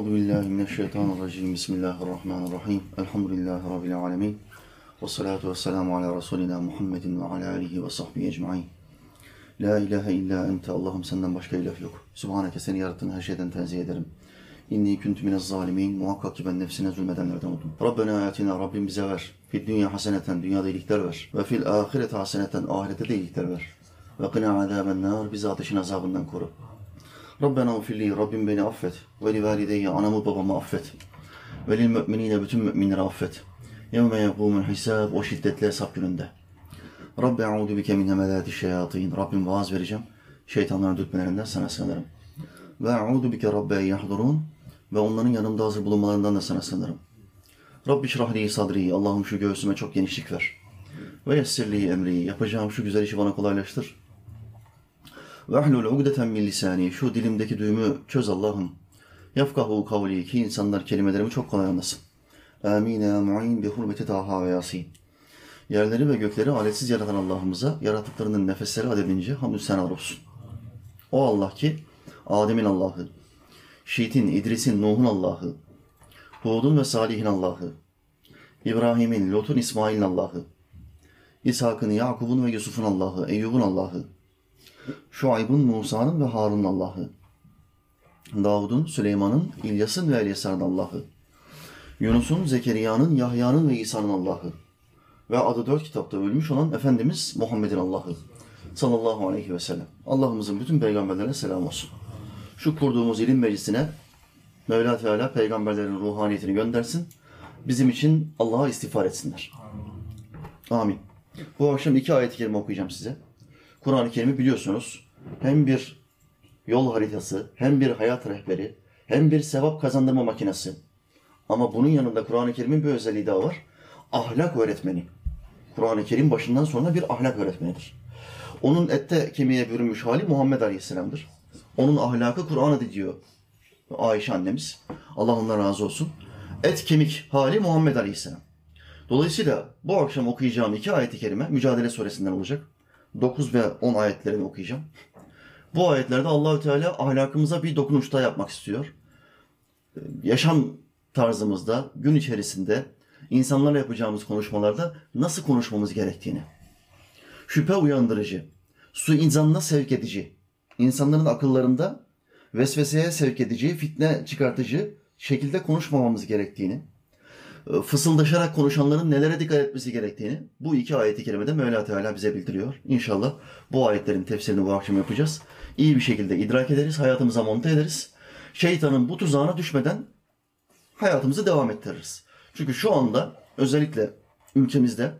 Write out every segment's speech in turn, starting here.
Euzu billahi mineşşeytanirracim. Bismillahirrahmanirrahim. Elhamdülillahi rabbil alamin. Ve salatu vesselamu ala Resulina Muhammedin ve ala alihi ve sahbihi ecmaîn. La ilahe illa ente. Allah'ım senden başka ilah yok. Subhaneke seni yarattığın her şeyden tenzih ederim. İnni kuntu minez zalimin. Muhakkak ki ben nefsine zulmedenlerden oldum. Rabbena atina Rabbim bize ver. Fid dünya haseneten dünyada iyilikler ver. Ve fil ahirete haseneten ahirete de iyilikler ver. Ve qina azaben nar. Bizi ateşin azabından koru. Rabbena ufilli, Rabbim beni affet. Ve li valideyye, anamı babamı affet. Ve lil müminine, bütün müminleri affet. Yevme yekûmul hisab, o şiddetli hesap gününde. Rabbi a'udu bike min hemelâti şeyatîn. Rabbim vaaz vereceğim. Şeytanların dürtmelerinden sana sığınırım. Ve a'udu bike rabbe yahdurun. Ve onların yanımda hazır bulunmalarından da sana sığınırım. Rabbi şrahli sadri. Allah'ım şu göğsüme çok genişlik ver. Ve yessirli emri. Yapacağım şu güzel işi bana kolaylaştır. Ve ahlul ugdeten min. Şu dilimdeki düğümü çöz Allah'ım. Yafkahu kavli ki insanlar kelimelerimi çok kolay anlasın. Amin ya mu'in bi hurmeti Taha ve. Yerleri ve gökleri aletsiz yaratan Allah'ımıza yaratıklarının nefesleri adedince hamdü senalar olsun. O Allah ki Adem'in Allah'ı, Şiit'in, İdris'in, Nuh'un Allah'ı, Hud'un ve Salih'in Allah'ı, İbrahim'in, Lut'un, İsmail'in Allah'ı, İshak'ın, Yakub'un ve Yusuf'un Allah'ı, Eyyub'un Allah'ı, Şuayb'ın, Musa'nın ve Harun'un Allah'ı, Davud'un, Süleyman'ın, İlyas'ın ve Elyasar'ın Allah'ı, Yunus'un, Zekeriya'nın, Yahya'nın ve İsa'nın Allah'ı ve adı dört kitapta ölmüş olan Efendimiz Muhammed'in Allah'ı sallallahu aleyhi ve sellem. Allah'ımızın bütün peygamberlerine selam olsun. Şu kurduğumuz ilim meclisine Mevla Teala peygamberlerin ruhaniyetini göndersin. Bizim için Allah'a istiğfar etsinler. Amin. Bu akşam iki ayet-i kerime okuyacağım size. Kur'an-ı Kerim'i biliyorsunuz. Hem bir yol haritası, hem bir hayat rehberi, hem bir sevap kazandırma makinesi. Ama bunun yanında Kur'an-ı Kerim'in bir özelliği daha var. Ahlak öğretmeni. Kur'an-ı Kerim başından sonra bir ahlak öğretmenidir. Onun ette kemiğe bürünmüş hali Muhammed Aleyhisselam'dır. Onun ahlakı Kur'an'ı diyor Ayşe annemiz. Allah ondan razı olsun. Et kemik hali Muhammed Aleyhisselam. Dolayısıyla bu akşam okuyacağım iki ayet-i kerime Mücadele suresinden olacak. 9 ve 10 ayetlerini okuyacağım. Bu ayetlerde Allahü Teala ahlakımıza bir dokunuşta yapmak istiyor. Yaşam tarzımızda, gün içerisinde insanlarla yapacağımız konuşmalarda nasıl konuşmamız gerektiğini, şüphe uyandırıcı, suizanına sevk edici, insanların akıllarında vesveseye sevk edici, fitne çıkartıcı şekilde konuşmamamız gerektiğini, fısıldaşarak konuşanların nelere dikkat etmesi gerektiğini bu iki ayeti kerimede Mevla Teala bize bildiriyor. İnşallah bu ayetlerin tefsirini bu akşam yapacağız. İyi bir şekilde idrak ederiz, hayatımıza monte ederiz. Şeytanın bu tuzağına düşmeden hayatımızı devam ettiririz. Çünkü şu anda özellikle ülkemizde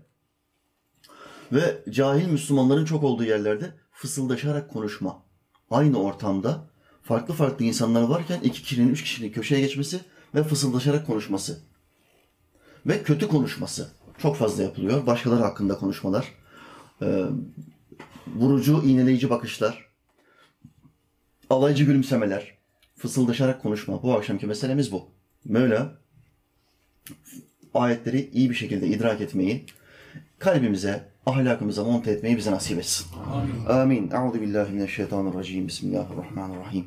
ve cahil Müslümanların çok olduğu yerlerde fısıldaşarak konuşma. Aynı ortamda farklı farklı insanlar varken iki kişinin, üç kişinin köşeye geçmesi ve fısıldaşarak konuşması. Ve kötü konuşması çok fazla yapılıyor. Başkaları hakkında konuşmalar, e, vurucu, iğneleyici bakışlar, alaycı gülümsemeler, fısıldaşarak konuşma. Bu akşamki meselemiz bu. Mevla ayetleri iyi bir şekilde idrak etmeyi, kalbimize, ahlakımıza monte etmeyi bize nasip etsin. Amin. Euzu billahi mineşşeytanirracim. Bismillahirrahmanirrahim.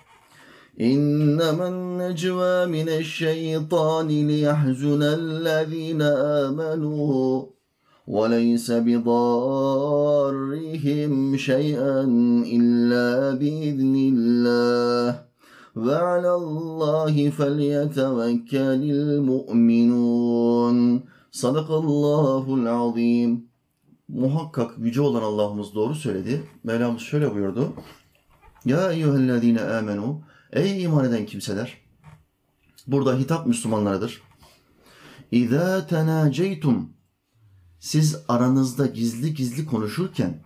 إنما النجوى من الشيطان ليحزن الذين آمنوا وليس بضارهم شيئا إلا بإذن الله وعلى الله فليتوكل المؤمنون صدق الله العظيم Muhakkak yüce olan Allah'ımız doğru söyledi. Mevlamız şöyle buyurdu. Ya eyyühellezine amenu Ey iman eden kimseler! Burada hitap Müslümanlardır. İza tenaceytum Siz aranızda gizli gizli konuşurken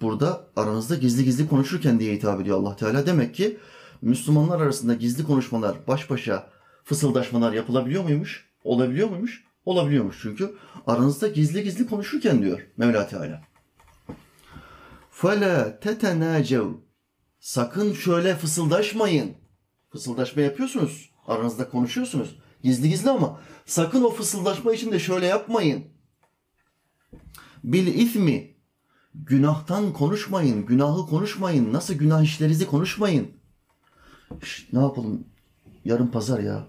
burada aranızda gizli gizli konuşurken diye hitap ediyor Allah Teala. Demek ki Müslümanlar arasında gizli konuşmalar, baş başa fısıldaşmalar yapılabiliyor muymuş? Olabiliyor muymuş? Olabiliyormuş çünkü aranızda gizli gizli konuşurken diyor Mevla Teala. فَلَا تَتَنَاجَوْا Sakın şöyle fısıldaşmayın. Fısıldaşma yapıyorsunuz. Aranızda konuşuyorsunuz. Gizli gizli ama sakın o fısıldaşma için de şöyle yapmayın. Bil ismi günahtan konuşmayın, günahı konuşmayın. Nasıl günah işlerinizi konuşmayın. Şş, ne yapalım? Yarın pazar ya.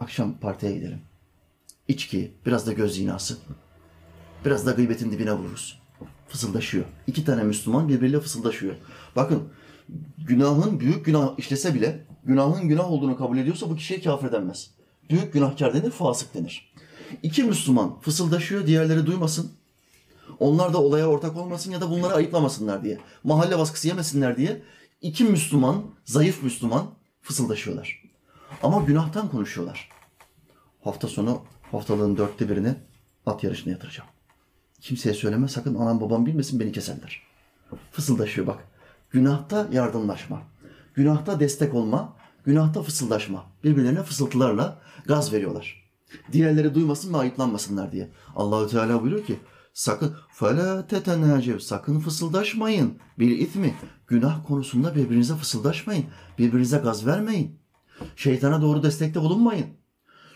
Akşam partiye gidelim. İçki, biraz da göz zinası. Biraz da gıybetin dibine vururuz. Fısıldaşıyor. İki tane Müslüman birbiriyle fısıldaşıyor. Bakın günahın büyük günah işlese bile günahın günah olduğunu kabul ediyorsa bu kişiye kafir denmez. Büyük günahkar denir, fasık denir. İki Müslüman fısıldaşıyor, diğerleri duymasın. Onlar da olaya ortak olmasın ya da bunları ayıplamasınlar diye. Mahalle baskısı yemesinler diye iki Müslüman, zayıf Müslüman fısıldaşıyorlar. Ama günahtan konuşuyorlar. Hafta sonu haftalığın dörtte birini at yarışına yatıracağım. Kimseye söyleme sakın anam babam bilmesin beni keserler. Fısıldaşıyor bak. Günahta yardımlaşma. Günahta destek olma. Günahta fısıldaşma. Birbirlerine fısıltılarla gaz veriyorlar. Diğerleri duymasın ve ayıplanmasınlar diye. Allahü Teala buyuruyor ki sakın fela tetenacev sakın fısıldaşmayın. Bir itmi günah konusunda birbirinize fısıldaşmayın. Birbirinize gaz vermeyin. Şeytana doğru destekte bulunmayın.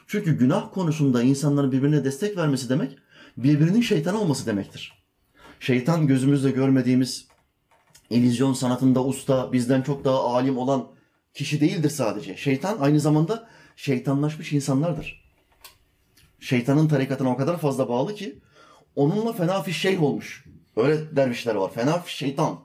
Çünkü günah konusunda insanların birbirine destek vermesi demek birbirinin şeytan olması demektir. Şeytan gözümüzle görmediğimiz illüzyon sanatında usta, bizden çok daha alim olan kişi değildir sadece. Şeytan aynı zamanda şeytanlaşmış insanlardır. Şeytanın tarikatına o kadar fazla bağlı ki onunla fena fiş şeyh olmuş. Öyle dervişler var. Fena fiş şeytan.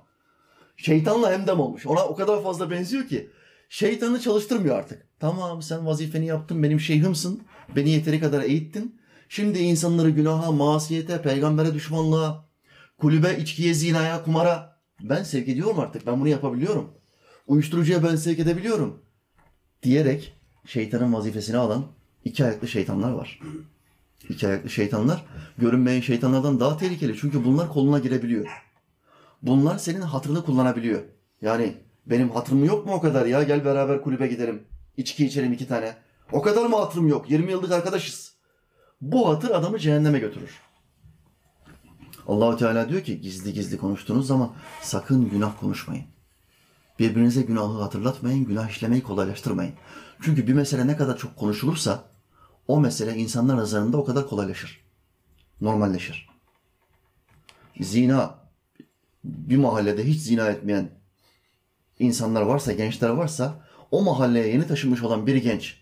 Şeytanla hemdem olmuş. Ona o kadar fazla benziyor ki şeytanı çalıştırmıyor artık. Tamam sen vazifeni yaptın, benim şeyhimsin. Beni yeteri kadar eğittin. Şimdi insanları günaha, masiyete, peygambere düşmanlığa, kulübe, içkiye, zinaya, kumara ben sevk ediyorum artık. Ben bunu yapabiliyorum. Uyuşturucuya ben sevk edebiliyorum. Diyerek şeytanın vazifesini alan iki ayaklı şeytanlar var. İki ayaklı şeytanlar görünmeyen şeytanlardan daha tehlikeli. Çünkü bunlar koluna girebiliyor. Bunlar senin hatırını kullanabiliyor. Yani benim hatırım yok mu o kadar ya? Gel beraber kulübe gidelim. İçki içelim iki tane. O kadar mı hatırım yok? 20 yıllık arkadaşız. Bu hatır adamı cehenneme götürür. Allahu Teala diyor ki gizli gizli konuştuğunuz zaman sakın günah konuşmayın. Birbirinize günahı hatırlatmayın, günah işlemeyi kolaylaştırmayın. Çünkü bir mesele ne kadar çok konuşulursa o mesele insanlar nazarında o kadar kolaylaşır. Normalleşir. Zina bir mahallede hiç zina etmeyen insanlar varsa, gençler varsa o mahalleye yeni taşınmış olan bir genç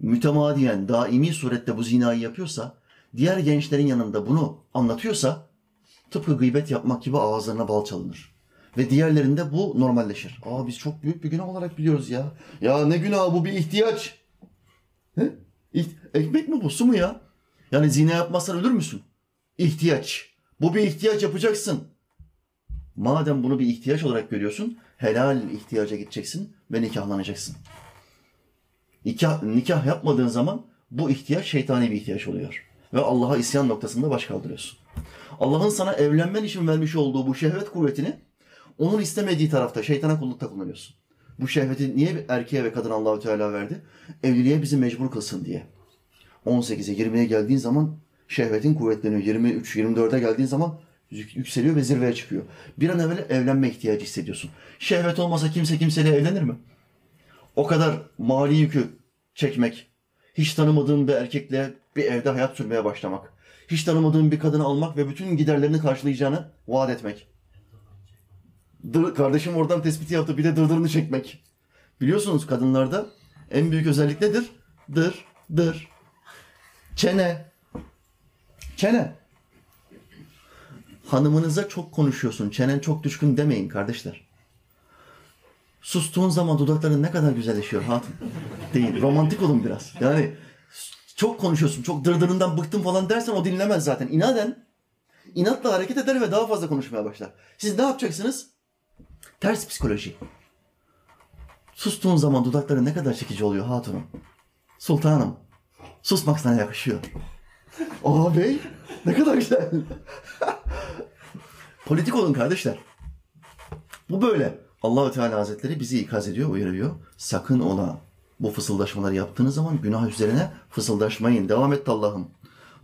mütemadiyen, daimi surette bu zinayı yapıyorsa, diğer gençlerin yanında bunu anlatıyorsa tıpkı gıybet yapmak gibi ağızlarına bal çalınır. Ve diğerlerinde bu normalleşir. Aa biz çok büyük bir günah olarak biliyoruz ya. Ya ne günah bu bir ihtiyaç. He? Ekmek mi bu su mu ya? Yani zina yapmazsan ölür müsün? İhtiyaç. Bu bir ihtiyaç yapacaksın. Madem bunu bir ihtiyaç olarak görüyorsun, helal ihtiyaca gideceksin ve nikahlanacaksın. Nikah, nikah yapmadığın zaman bu ihtiyaç şeytani bir ihtiyaç oluyor. Ve Allah'a isyan noktasında baş kaldırıyorsun. Allah'ın sana evlenmen için vermiş olduğu bu şehvet kuvvetini onun istemediği tarafta şeytana kullukta kullanıyorsun. Bu şehveti niye erkeğe ve kadına Allahü Teala verdi? Evliliğe bizi mecbur kılsın diye. 18'e 20'ye geldiğin zaman şehvetin kuvvetleniyor. 23 24'e geldiğin zaman yük- yükseliyor ve zirveye çıkıyor. Bir an evvel evlenme ihtiyacı hissediyorsun. Şehvet olmasa kimse kimseyle evlenir mi? O kadar mali yükü çekmek, hiç tanımadığın bir erkekle bir evde hayat sürmeye başlamak, hiç tanımadığın bir kadını almak ve bütün giderlerini karşılayacağını vaat etmek. Dır, kardeşim oradan tespiti yaptı. Bir de dırdırını çekmek. Biliyorsunuz kadınlarda en büyük özellik nedir? Dır, dır. Çene. Çene. Hanımınıza çok konuşuyorsun. Çenen çok düşkün demeyin kardeşler. Sustuğun zaman dudakların ne kadar güzelleşiyor hatun. Değil. Romantik olun biraz. Yani çok konuşuyorsun. Çok dırdırından bıktım falan dersen o dinlemez zaten. İnaden inatla hareket eder ve daha fazla konuşmaya başlar. Siz ne yapacaksınız? Ters psikoloji. Sustuğun zaman dudakları ne kadar çekici oluyor hatunum. Sultanım. Susmak sana yakışıyor. Aa bey ne kadar güzel. Politik olun kardeşler. Bu böyle. Allahü Teala Hazretleri bizi ikaz ediyor, uyarıyor. Sakın ola. Bu fısıldaşmaları yaptığınız zaman günah üzerine fısıldaşmayın. Devam et Allah'ım.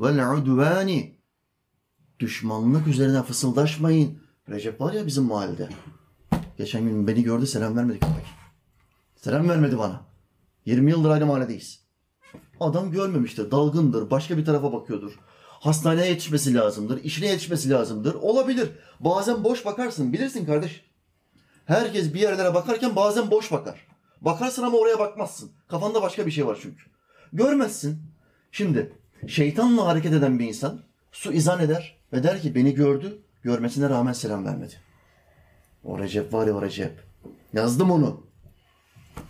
Vel udvani. Düşmanlık üzerine fısıldaşmayın. Recep var ya bizim mahallede. Geçen gün beni gördü selam vermedi köpek. Selam vermedi bana. 20 yıldır aynı mahalledeyiz. Adam görmemiştir, dalgındır, başka bir tarafa bakıyordur. Hastaneye yetişmesi lazımdır, işine yetişmesi lazımdır. Olabilir. Bazen boş bakarsın, bilirsin kardeş. Herkes bir yerlere bakarken bazen boş bakar. Bakarsın ama oraya bakmazsın. Kafanda başka bir şey var çünkü. Görmezsin. Şimdi şeytanla hareket eden bir insan su izan eder ve der ki beni gördü, görmesine rağmen selam vermedi. O Recep var ya o Recep. Yazdım onu.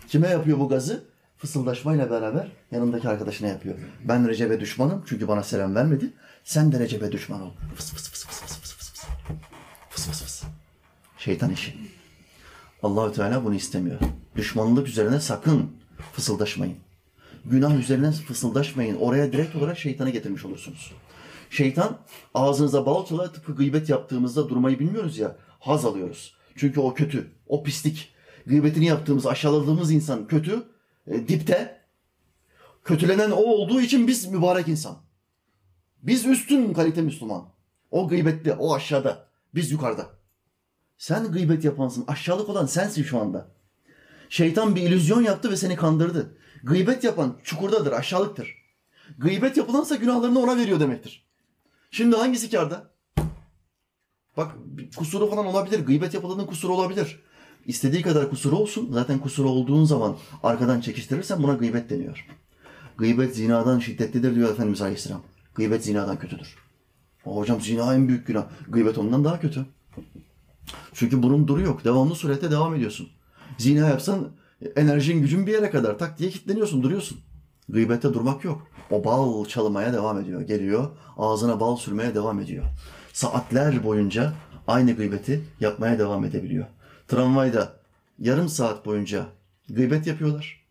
Kime yapıyor bu gazı? Fısıldaşmayla beraber yanındaki arkadaşına yapıyor. Ben Recep'e düşmanım çünkü bana selam vermedi. Sen de Recep'e düşman ol. Fıs fıs fıs fıs fıs fıs fıs fıs. Fıs fıs fıs. Şeytan işi. Allahü Teala bunu istemiyor. Düşmanlık üzerine sakın fısıldaşmayın. Günah üzerine fısıldaşmayın. Oraya direkt olarak şeytanı getirmiş olursunuz. Şeytan ağzınıza bal çalar tıpkı gıybet yaptığımızda durmayı bilmiyoruz ya. Haz alıyoruz. Çünkü o kötü. O pislik. Gıybetini yaptığımız, aşağıladığımız insan kötü. e, dipte. Kötülenen o olduğu için biz mübarek insan. Biz üstün kalite Müslüman. O gıybetli, o aşağıda. Biz yukarıda. Sen gıybet yapansın. Aşağılık olan sensin şu anda. Şeytan bir illüzyon yaptı ve seni kandırdı. Gıybet yapan çukurdadır, aşağılıktır. Gıybet yapılansa günahlarını ona veriyor demektir. Şimdi hangisi kârda? Bak kusuru falan olabilir. Gıybet yapılanın kusuru olabilir. İstediği kadar kusuru olsun. Zaten kusuru olduğun zaman arkadan çekiştirirsen buna gıybet deniyor. Gıybet zinadan şiddetlidir diyor Efendimiz Aleyhisselam. Gıybet zinadan kötüdür. Hocam zina en büyük günah. Gıybet ondan daha kötü. Çünkü bunun duru yok. Devamlı surette devam ediyorsun. Zina yapsan enerjin gücün bir yere kadar tak diye kilitleniyorsun, duruyorsun. Gıybette durmak yok. O bal çalmaya devam ediyor. Geliyor, ağzına bal sürmeye devam ediyor. Saatler boyunca aynı gıybeti yapmaya devam edebiliyor. Tramvayda yarım saat boyunca gıybet yapıyorlar.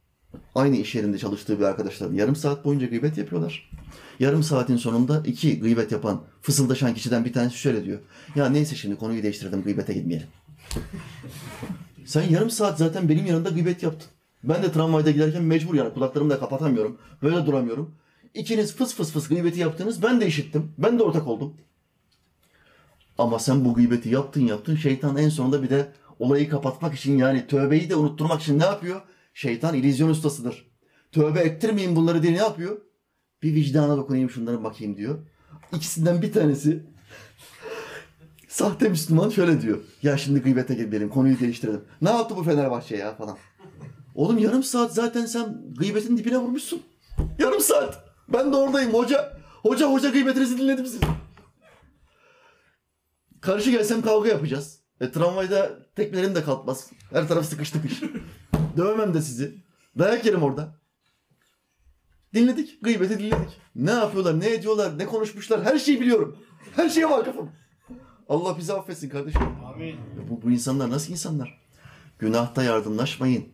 Aynı iş yerinde çalıştığı bir arkadaşlar yarım saat boyunca gıybet yapıyorlar. Yarım saatin sonunda iki gıybet yapan, fısıldaşan kişiden bir tanesi şöyle diyor. Ya neyse şimdi konuyu değiştirdim, gıybete gitmeyelim. Sen yarım saat zaten benim yanımda gıybet yaptın. Ben de tramvayda giderken mecbur yani kulaklarımı da kapatamıyorum. Böyle duramıyorum. İkiniz fıs fıs fıs gıybeti yaptınız. Ben de işittim. Ben de ortak oldum. Ama sen bu gıybeti yaptın yaptın. Şeytan en sonunda bir de olayı kapatmak için yani tövbeyi de unutturmak için ne yapıyor? Şeytan illüzyon ustasıdır. Tövbe ettirmeyin bunları diye ne yapıyor? Bir vicdana dokunayım şunlara bakayım diyor. İkisinden bir tanesi sahte Müslüman şöyle diyor. Ya şimdi gıybete girmeyelim konuyu değiştirelim. Ne yaptı bu Fenerbahçe ya falan. Oğlum yarım saat zaten sen gıybetin dibine vurmuşsun. Yarım saat. Ben de oradayım hoca. Hoca hoca gıybetinizi dinledim siz. Karşı gelsem kavga yapacağız. E, tramvayda tekmelerim de kalkmaz. Her taraf sıkış tıkış. Dövmem de sizi. Dayak yerim orada. Dinledik. Gıybeti dinledik. Ne yapıyorlar, ne ediyorlar, ne konuşmuşlar her şeyi biliyorum. Her şeye vakıfım. Allah bizi affetsin kardeşim. Amin. Bu, bu insanlar nasıl insanlar? Günahta yardımlaşmayın.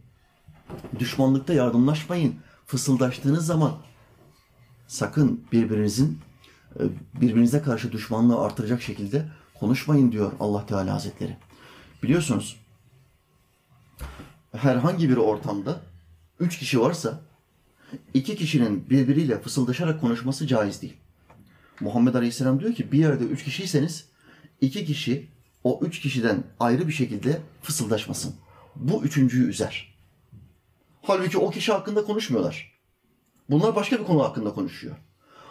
Düşmanlıkta yardımlaşmayın. Fısıldaştığınız zaman sakın birbirinizin e, birbirinize karşı düşmanlığı artıracak şekilde konuşmayın diyor Allah Teala Hazretleri. Biliyorsunuz herhangi bir ortamda üç kişi varsa iki kişinin birbiriyle fısıldaşarak konuşması caiz değil. Muhammed Aleyhisselam diyor ki bir yerde üç kişiyseniz iki kişi o üç kişiden ayrı bir şekilde fısıldaşmasın. Bu üçüncüyü üzer. Halbuki o kişi hakkında konuşmuyorlar. Bunlar başka bir konu hakkında konuşuyor.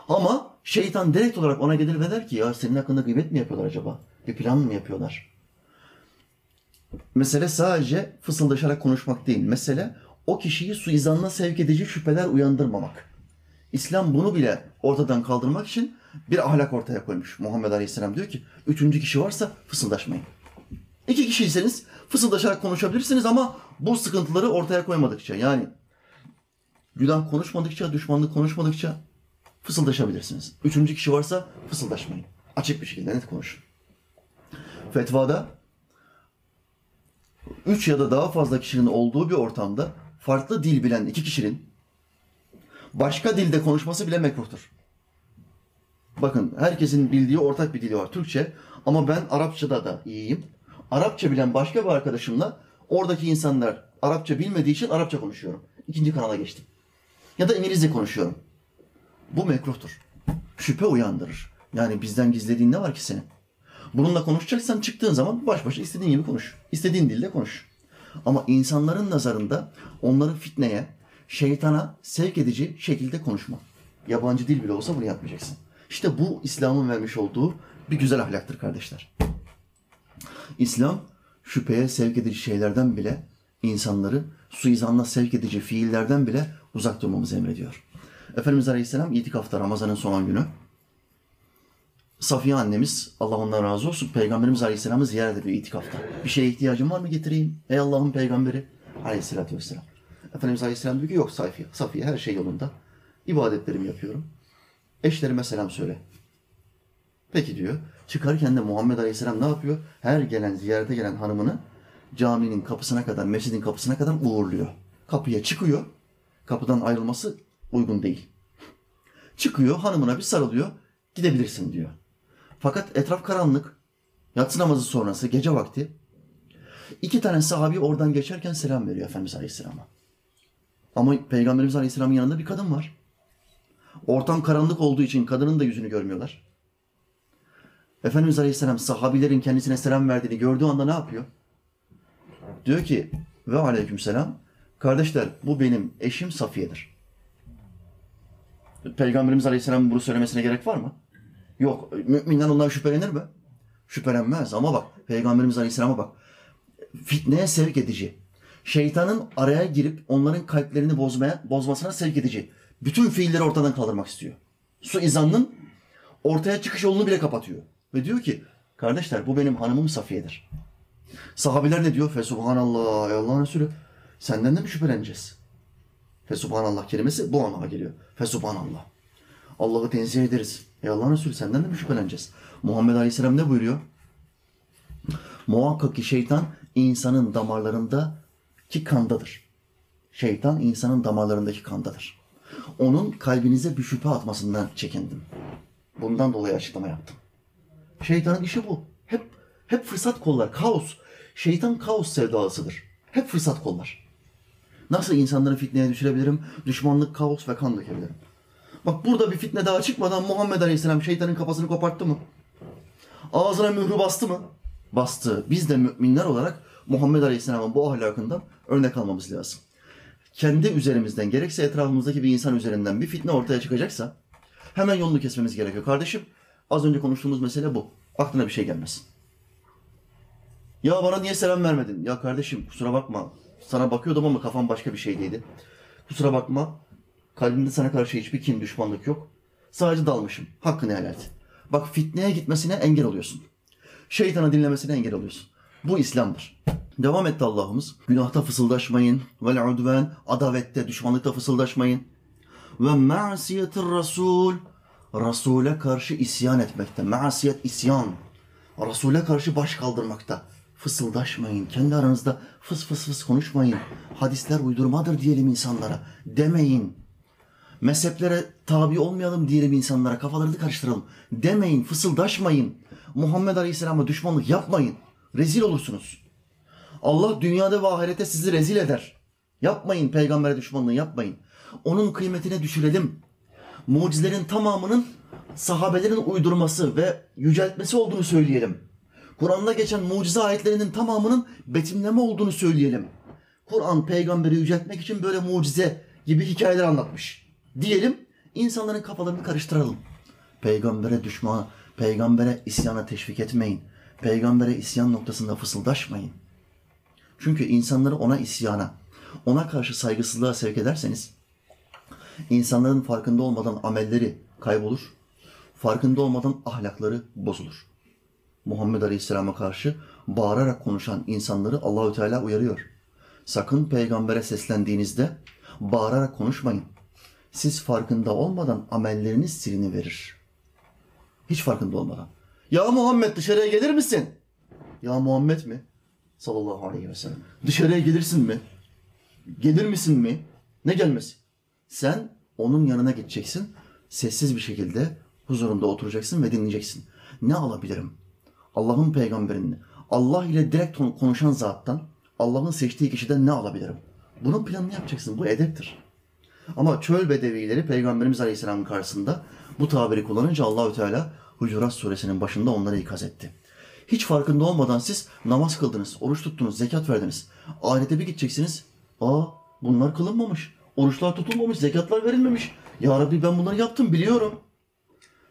Ama şeytan direkt olarak ona gelir ve der ki ya senin hakkında gıybet mi yapıyorlar acaba? Bir plan mı yapıyorlar? Mesele sadece fısıldaşarak konuşmak değil. Mesele o kişiyi suizanına sevk edici şüpheler uyandırmamak. İslam bunu bile ortadan kaldırmak için bir ahlak ortaya koymuş. Muhammed Aleyhisselam diyor ki üçüncü kişi varsa fısıldaşmayın. İki kişiyseniz fısıldaşarak konuşabilirsiniz ama bu sıkıntıları ortaya koymadıkça yani günah konuşmadıkça, düşmanlık konuşmadıkça fısıldaşabilirsiniz. Üçüncü kişi varsa fısıldaşmayın. Açık bir şekilde net konuşun. Fetvada üç ya da daha fazla kişinin olduğu bir ortamda farklı dil bilen iki kişinin başka dilde konuşması bile mekruhtur. Bakın herkesin bildiği ortak bir dili var Türkçe ama ben Arapçada da iyiyim. Arapça bilen başka bir arkadaşımla oradaki insanlar Arapça bilmediği için Arapça konuşuyorum. ikinci kanala geçtim. Ya da İngilizce konuşuyorum. Bu mekruhtur. Şüphe uyandırır. Yani bizden gizlediğin ne var ki senin? Bununla konuşacaksan çıktığın zaman baş başa istediğin gibi konuş. İstediğin dilde konuş. Ama insanların nazarında onları fitneye, şeytana sevk edici şekilde konuşma. Yabancı dil bile olsa bunu yapmayacaksın. İşte bu İslam'ın vermiş olduğu bir güzel ahlaktır kardeşler. İslam şüpheye sevk edici şeylerden bile insanları suizanla sevk edici fiillerden bile uzak durmamızı emrediyor. Efendimiz Aleyhisselam itikafta Ramazan'ın son günü Safiye annemiz Allah ondan razı olsun Peygamberimiz Aleyhisselam'ı ziyaret ediyor itikafta. Bir şeye ihtiyacın var mı getireyim? Ey Allah'ın peygamberi Aleyhisselatü Vesselam. Efendimiz Aleyhisselam diyor ki yok Safiye, Safiye her şey yolunda. İbadetlerimi yapıyorum. Eşlerime selam söyle. Peki diyor. Çıkarken de Muhammed Aleyhisselam ne yapıyor? Her gelen, ziyarete gelen hanımını caminin kapısına kadar, mescidin kapısına kadar uğurluyor. Kapıya çıkıyor. Kapıdan ayrılması uygun değil. Çıkıyor, hanımına bir sarılıyor. Gidebilirsin diyor. Fakat etraf karanlık. Yatsı namazı sonrası, gece vakti. İki tane sahabi oradan geçerken selam veriyor Efendimiz Aleyhisselam'a. Ama Peygamberimiz Aleyhisselam'ın yanında bir kadın var. Ortam karanlık olduğu için kadının da yüzünü görmüyorlar. Efendimiz Aleyhisselam sahabilerin kendisine selam verdiğini gördüğü anda ne yapıyor? Diyor ki ve aleyküm selam. Kardeşler bu benim eşim Safiye'dir. Peygamberimiz Aleyhisselam'ın bunu söylemesine gerek var mı? Yok. Müminler ondan şüphelenir mi? Şüphelenmez ama bak Peygamberimiz Aleyhisselam'a bak. Fitneye sevk edici. Şeytanın araya girip onların kalplerini bozmaya, bozmasına sevk edici. Bütün fiilleri ortadan kaldırmak istiyor. Su izanın ortaya çıkış yolunu bile kapatıyor. Ve diyor ki kardeşler bu benim hanımım Safiye'dir. Sahabiler ne diyor? Fesubhanallah ey Allah'ın Resulü. Senden de mi şüpheleneceğiz? Fesubhanallah kelimesi bu anlama geliyor. Fesubhanallah. Allah'ı tenzih ederiz. Ey Allah'ın Resulü senden de mi şüpheleneceğiz? Muhammed Aleyhisselam ne buyuruyor? Muhakkak ki şeytan insanın damarlarındaki kandadır. Şeytan insanın damarlarındaki kandadır. Onun kalbinize bir şüphe atmasından çekindim. Bundan dolayı açıklama yaptım. Şeytanın işi bu. Hep hep fırsat kollar, kaos. Şeytan kaos sevdalısıdır. Hep fırsat kollar. Nasıl insanları fitneye düşürebilirim? Düşmanlık, kaos ve kan dökebilirim. Bak burada bir fitne daha çıkmadan Muhammed Aleyhisselam şeytanın kafasını koparttı mı? Ağzına mührü bastı mı? Bastı. Biz de müminler olarak Muhammed Aleyhisselam'ın bu ahlakından örnek almamız lazım. Kendi üzerimizden gerekse etrafımızdaki bir insan üzerinden bir fitne ortaya çıkacaksa hemen yolunu kesmemiz gerekiyor. Kardeşim az önce konuştuğumuz mesele bu. Aklına bir şey gelmesin. Ya bana niye selam vermedin? Ya kardeşim kusura bakma. Sana bakıyordum ama kafam başka bir şeydeydi. Kusura bakma. Kalbimde sana karşı hiçbir kin, düşmanlık yok. Sadece dalmışım. Hakkını helal et. Bak fitneye gitmesine engel oluyorsun. Şeytanı dinlemesine engel oluyorsun. Bu İslam'dır. Devam etti Allah'ımız. Günahta fısıldaşmayın. Vel udven. Adavette, düşmanlıkta fısıldaşmayın. Ve ma'siyetir Resul. Resul'e karşı isyan etmekte. Ma'siyet isyan. Resul'e karşı baş kaldırmakta. Fısıldaşmayın. Kendi aranızda fıs fıs fıs konuşmayın. Hadisler uydurmadır diyelim insanlara. Demeyin. Mezheplere tabi olmayalım diyelim insanlara. Kafalarını karıştıralım. Demeyin. Fısıldaşmayın. Muhammed Aleyhisselam'a düşmanlık yapmayın. Rezil olursunuz. Allah dünyada ve ahirete sizi rezil eder. Yapmayın peygambere düşmanlığı yapmayın. Onun kıymetine düşürelim. Mucizelerin tamamının sahabelerin uydurması ve yüceltmesi olduğunu söyleyelim. Kur'an'da geçen mucize ayetlerinin tamamının betimleme olduğunu söyleyelim. Kur'an peygamberi yüceltmek için böyle mucize gibi hikayeler anlatmış. Diyelim insanların kafalarını karıştıralım. Peygambere düşman, peygambere isyana teşvik etmeyin. Peygambere isyan noktasında fısıldaşmayın. Çünkü insanları ona isyana, ona karşı saygısızlığa sevk ederseniz insanların farkında olmadan amelleri kaybolur, farkında olmadan ahlakları bozulur. Muhammed Aleyhisselam'a karşı bağırarak konuşan insanları Allahü Teala uyarıyor. Sakın peygambere seslendiğinizde bağırarak konuşmayın. Siz farkında olmadan amelleriniz silini verir. Hiç farkında olmadan. Ya Muhammed dışarıya gelir misin? Ya Muhammed mi? Sallallahu aleyhi ve sellem. Dışarıya gelirsin mi? Gelir misin mi? Ne gelmesi? Sen onun yanına gideceksin. Sessiz bir şekilde huzurunda oturacaksın ve dinleyeceksin. Ne alabilirim? Allah'ın peygamberini, Allah ile direkt konuşan zattan, Allah'ın seçtiği kişiden ne alabilirim? Bunun planını yapacaksın. Bu edeptir. Ama çöl bedevileri Peygamberimiz Aleyhisselam'ın karşısında bu tabiri kullanınca Allahü Teala Hucurat suresinin başında onları ikaz etti. Hiç farkında olmadan siz namaz kıldınız, oruç tuttunuz, zekat verdiniz. Ahirete bir gideceksiniz. Aa bunlar kılınmamış. Oruçlar tutulmamış, zekatlar verilmemiş. Ya Rabbi ben bunları yaptım biliyorum.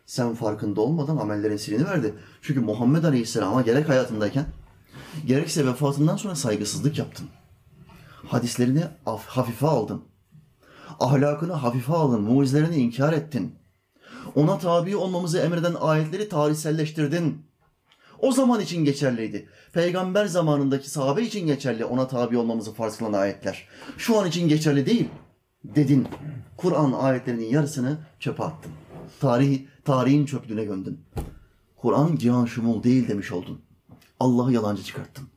Sen farkında olmadan amellerin silini verdi. Çünkü Muhammed Aleyhisselam'a gerek hayatındayken gerekse vefatından sonra saygısızlık yaptın. Hadislerini af- hafife aldın. Ahlakını hafife aldın. Mucizelerini inkar ettin. Ona tabi olmamızı emreden ayetleri tarihselleştirdin. O zaman için geçerliydi. Peygamber zamanındaki sahabe için geçerli ona tabi olmamızı farz kılan ayetler. Şu an için geçerli değil dedin. Kur'an ayetlerinin yarısını çöpe attın. Tarih, tarihin çöplüğüne gömdün. Kur'an cihan şumul değil demiş oldun. Allah'ı yalancı çıkarttın.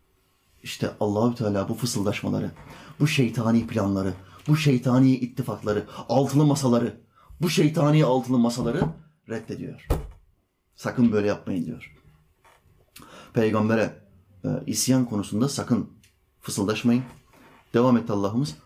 İşte Allahü Teala bu fısıldaşmaları, bu şeytani planları, bu şeytani ittifakları, altılı masaları, bu şeytani altılı masaları reddediyor. Sakın böyle yapmayın diyor. Peygambere e, isyan konusunda sakın fısıldaşmayın. Devam etti Allah'ımız.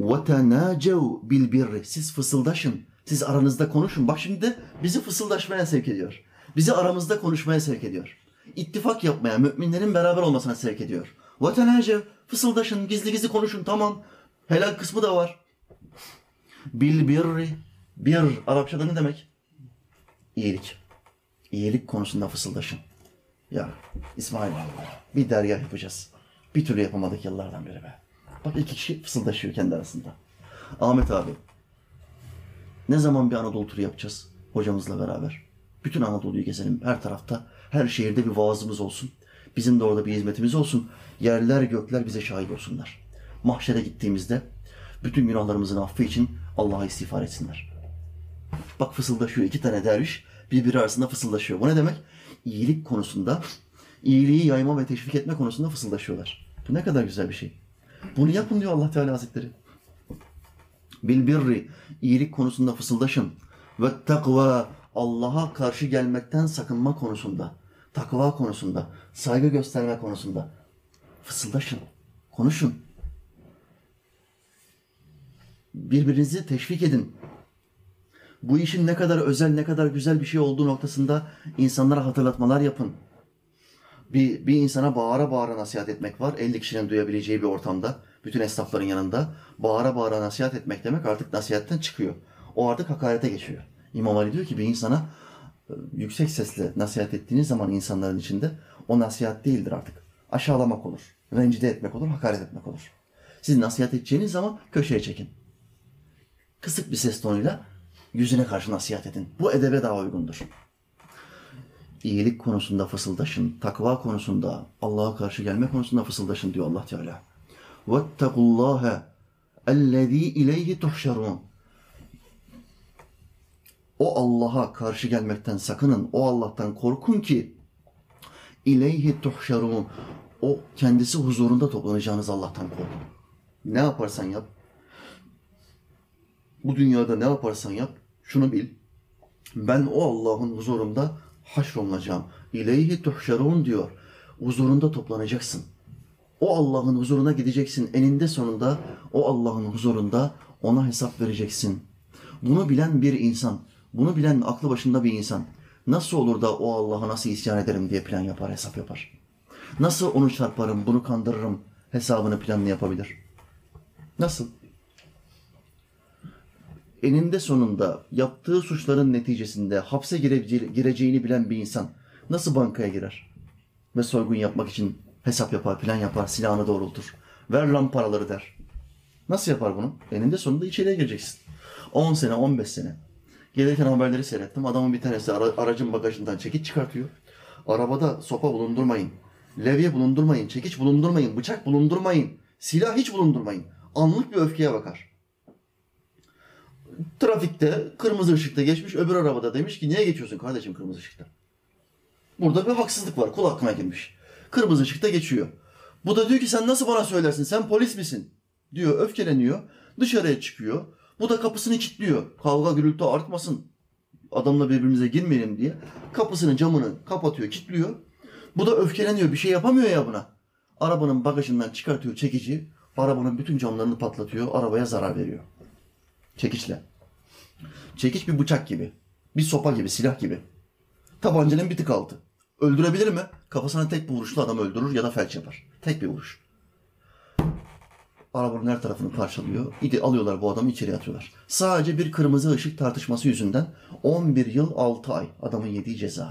وَتَنَاجَوْ بِالْبِرِّ Siz fısıldaşın. Siz aranızda konuşun. Bak şimdi de bizi fısıldaşmaya sevk ediyor. Bizi aramızda konuşmaya sevk ediyor. İttifak yapmaya, müminlerin beraber olmasına sevk ediyor. وَتَنَاجَوْ Fısıldaşın, gizli gizli konuşun. Tamam. Helal kısmı da var. Bil birri. Bir Arapçada ne demek? İyilik. İyilik konusunda fısıldaşın. Ya İsmail bir derya yapacağız. Bir türlü yapamadık yıllardan beri be. Bak iki kişi fısıldaşıyor kendi arasında. Ahmet abi. Ne zaman bir Anadolu turu yapacağız hocamızla beraber? Bütün Anadolu'yu gezelim her tarafta. Her şehirde bir vaazımız olsun. Bizim de orada bir hizmetimiz olsun. Yerler gökler bize şahit olsunlar. Mahşere gittiğimizde bütün günahlarımızın affı için Allah'a istiğfar etsinler. Bak fısıldaşıyor iki tane derviş birbiri arasında fısıldaşıyor. Bu ne demek? İyilik konusunda, iyiliği yayma ve teşvik etme konusunda fısıldaşıyorlar. Bu ne kadar güzel bir şey. Bunu yapın diyor Allah Teala Hazretleri. Bil birri, iyilik konusunda fısıldaşın. Ve takva, Allah'a karşı gelmekten sakınma konusunda. Takva konusunda, saygı gösterme konusunda. Fısıldaşın, konuşun. Birbirinizi teşvik edin bu işin ne kadar özel, ne kadar güzel bir şey olduğu noktasında insanlara hatırlatmalar yapın. Bir, bir insana bağıra bağıra nasihat etmek var. 50 kişinin duyabileceği bir ortamda, bütün esnafların yanında bağıra bağıra nasihat etmek demek artık nasihatten çıkıyor. O artık hakarete geçiyor. İmam Ali diyor ki bir insana e, yüksek sesle nasihat ettiğiniz zaman insanların içinde o nasihat değildir artık. Aşağılamak olur, rencide etmek olur, hakaret etmek olur. Siz nasihat edeceğiniz zaman köşeye çekin Kısık bir ses tonuyla yüzüne karşı nasihat edin. Bu edebe daha uygundur. İyilik konusunda fısıldaşın, takva konusunda, Allah'a karşı gelme konusunda fısıldaşın diyor Allah Teala. وَاتَّقُوا اللّٰهَ اَلَّذ۪ي اِلَيْهِ تُحْشَرُونَ O Allah'a karşı gelmekten sakının, o Allah'tan korkun ki ileyhi tuhşarun. O kendisi huzurunda toplanacağınız Allah'tan korkun. Ne yaparsan yap, bu dünyada ne yaparsan yap, şunu bil. Ben o Allah'ın huzurunda haşrolunacağım. İleyhi tuhşerun diyor. Huzurunda toplanacaksın. O Allah'ın huzuruna gideceksin. Eninde sonunda o Allah'ın huzurunda ona hesap vereceksin. Bunu bilen bir insan, bunu bilen aklı başında bir insan nasıl olur da o Allah'a nasıl isyan ederim diye plan yapar, hesap yapar. Nasıl onu çarparım, bunu kandırırım hesabını planını yapabilir. Nasıl? Eninde sonunda yaptığı suçların neticesinde hapse girece- gireceğini bilen bir insan nasıl bankaya girer? Ve soygun yapmak için hesap yapar, plan yapar, silahını doğrultur. Ver lan paraları der. Nasıl yapar bunu? Eninde sonunda içeriye gireceksin. 10 sene, 15 sene. Gelirken haberleri seyrettim. Adamın bir tanesi ara- aracın bagajından çekiç çıkartıyor. Arabada sopa bulundurmayın. Levye bulundurmayın, çekiç bulundurmayın, bıçak bulundurmayın. Silah hiç bulundurmayın. Anlık bir öfkeye bakar trafikte kırmızı ışıkta geçmiş öbür arabada demiş ki niye geçiyorsun kardeşim kırmızı ışıkta? Burada bir haksızlık var kul hakkına girmiş. Kırmızı ışıkta geçiyor. Bu da diyor ki sen nasıl bana söylersin sen polis misin? Diyor öfkeleniyor dışarıya çıkıyor. Bu da kapısını kilitliyor. Kavga gürültü artmasın. Adamla birbirimize girmeyelim diye. Kapısını camını kapatıyor kilitliyor. Bu da öfkeleniyor bir şey yapamıyor ya buna. Arabanın bagajından çıkartıyor çekici. Arabanın bütün camlarını patlatıyor, arabaya zarar veriyor. Çekiçle. Çekiç bir bıçak gibi. Bir sopa gibi, silah gibi. Tabancanın bir tık altı. Öldürebilir mi? Kafasına tek bir vuruşla adam öldürür ya da felç yapar. Tek bir vuruş. Arabanın her tarafını parçalıyor. İdi alıyorlar bu adamı içeri atıyorlar. Sadece bir kırmızı ışık tartışması yüzünden 11 yıl 6 ay adamın yediği ceza.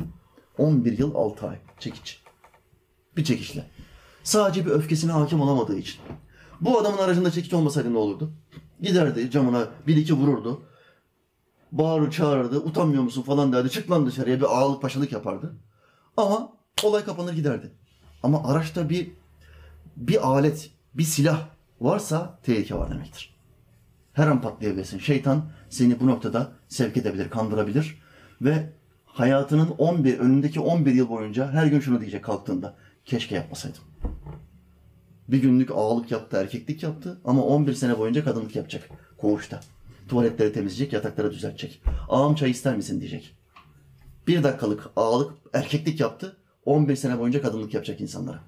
11 yıl 6 ay. Çekiç. Bir çekişle. Sadece bir öfkesine hakim olamadığı için. Bu adamın aracında çekiç olmasaydı ne olurdu? Giderdi camına bir iki vururdu. Bağırır çağırırdı. Utanmıyor musun falan derdi. Çık lan dışarıya bir ağalık paşalık yapardı. Ama olay kapanır giderdi. Ama araçta bir bir alet, bir silah varsa tehlike var demektir. Her an patlayabilirsin. Şeytan seni bu noktada sevk edebilir, kandırabilir ve hayatının 11 önündeki 11 yıl boyunca her gün şunu diyecek kalktığında. Keşke yapmasaydım. Bir günlük ağalık yaptı, erkeklik yaptı ama 11 sene boyunca kadınlık yapacak koğuşta. Tuvaletleri temizleyecek, yatakları düzeltecek. Ağam çay ister misin diyecek. Bir dakikalık ağalık, erkeklik yaptı. 11 sene boyunca kadınlık yapacak insanlara.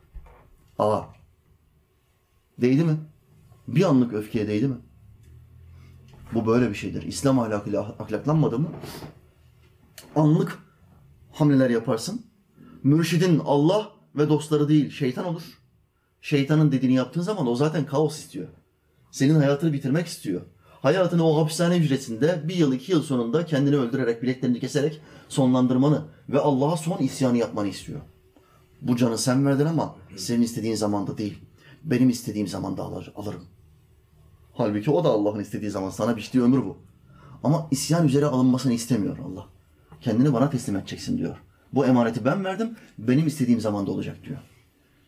Ağa. Değdi mi? Bir anlık öfkeye değdi mi? Bu böyle bir şeydir. İslam ahlakıyla ahlaklanmadı mı? Anlık hamleler yaparsın. Mürşidin Allah ve dostları değil şeytan olur. Şeytanın dediğini yaptığın zaman o zaten kaos istiyor. Senin hayatını bitirmek istiyor. Hayatını o hapishane hücresinde bir yıl iki yıl sonunda kendini öldürerek, bileklerini keserek sonlandırmanı ve Allah'a son isyanı yapmanı istiyor. Bu canı sen verdin ama senin istediğin zamanda değil. Benim istediğim zamanda alır, alırım. Halbuki o da Allah'ın istediği zaman sana biçtiği ömür bu. Ama isyan üzere alınmasını istemiyor Allah. Kendini bana teslim edeceksin diyor. Bu emaneti ben verdim, benim istediğim zamanda olacak diyor.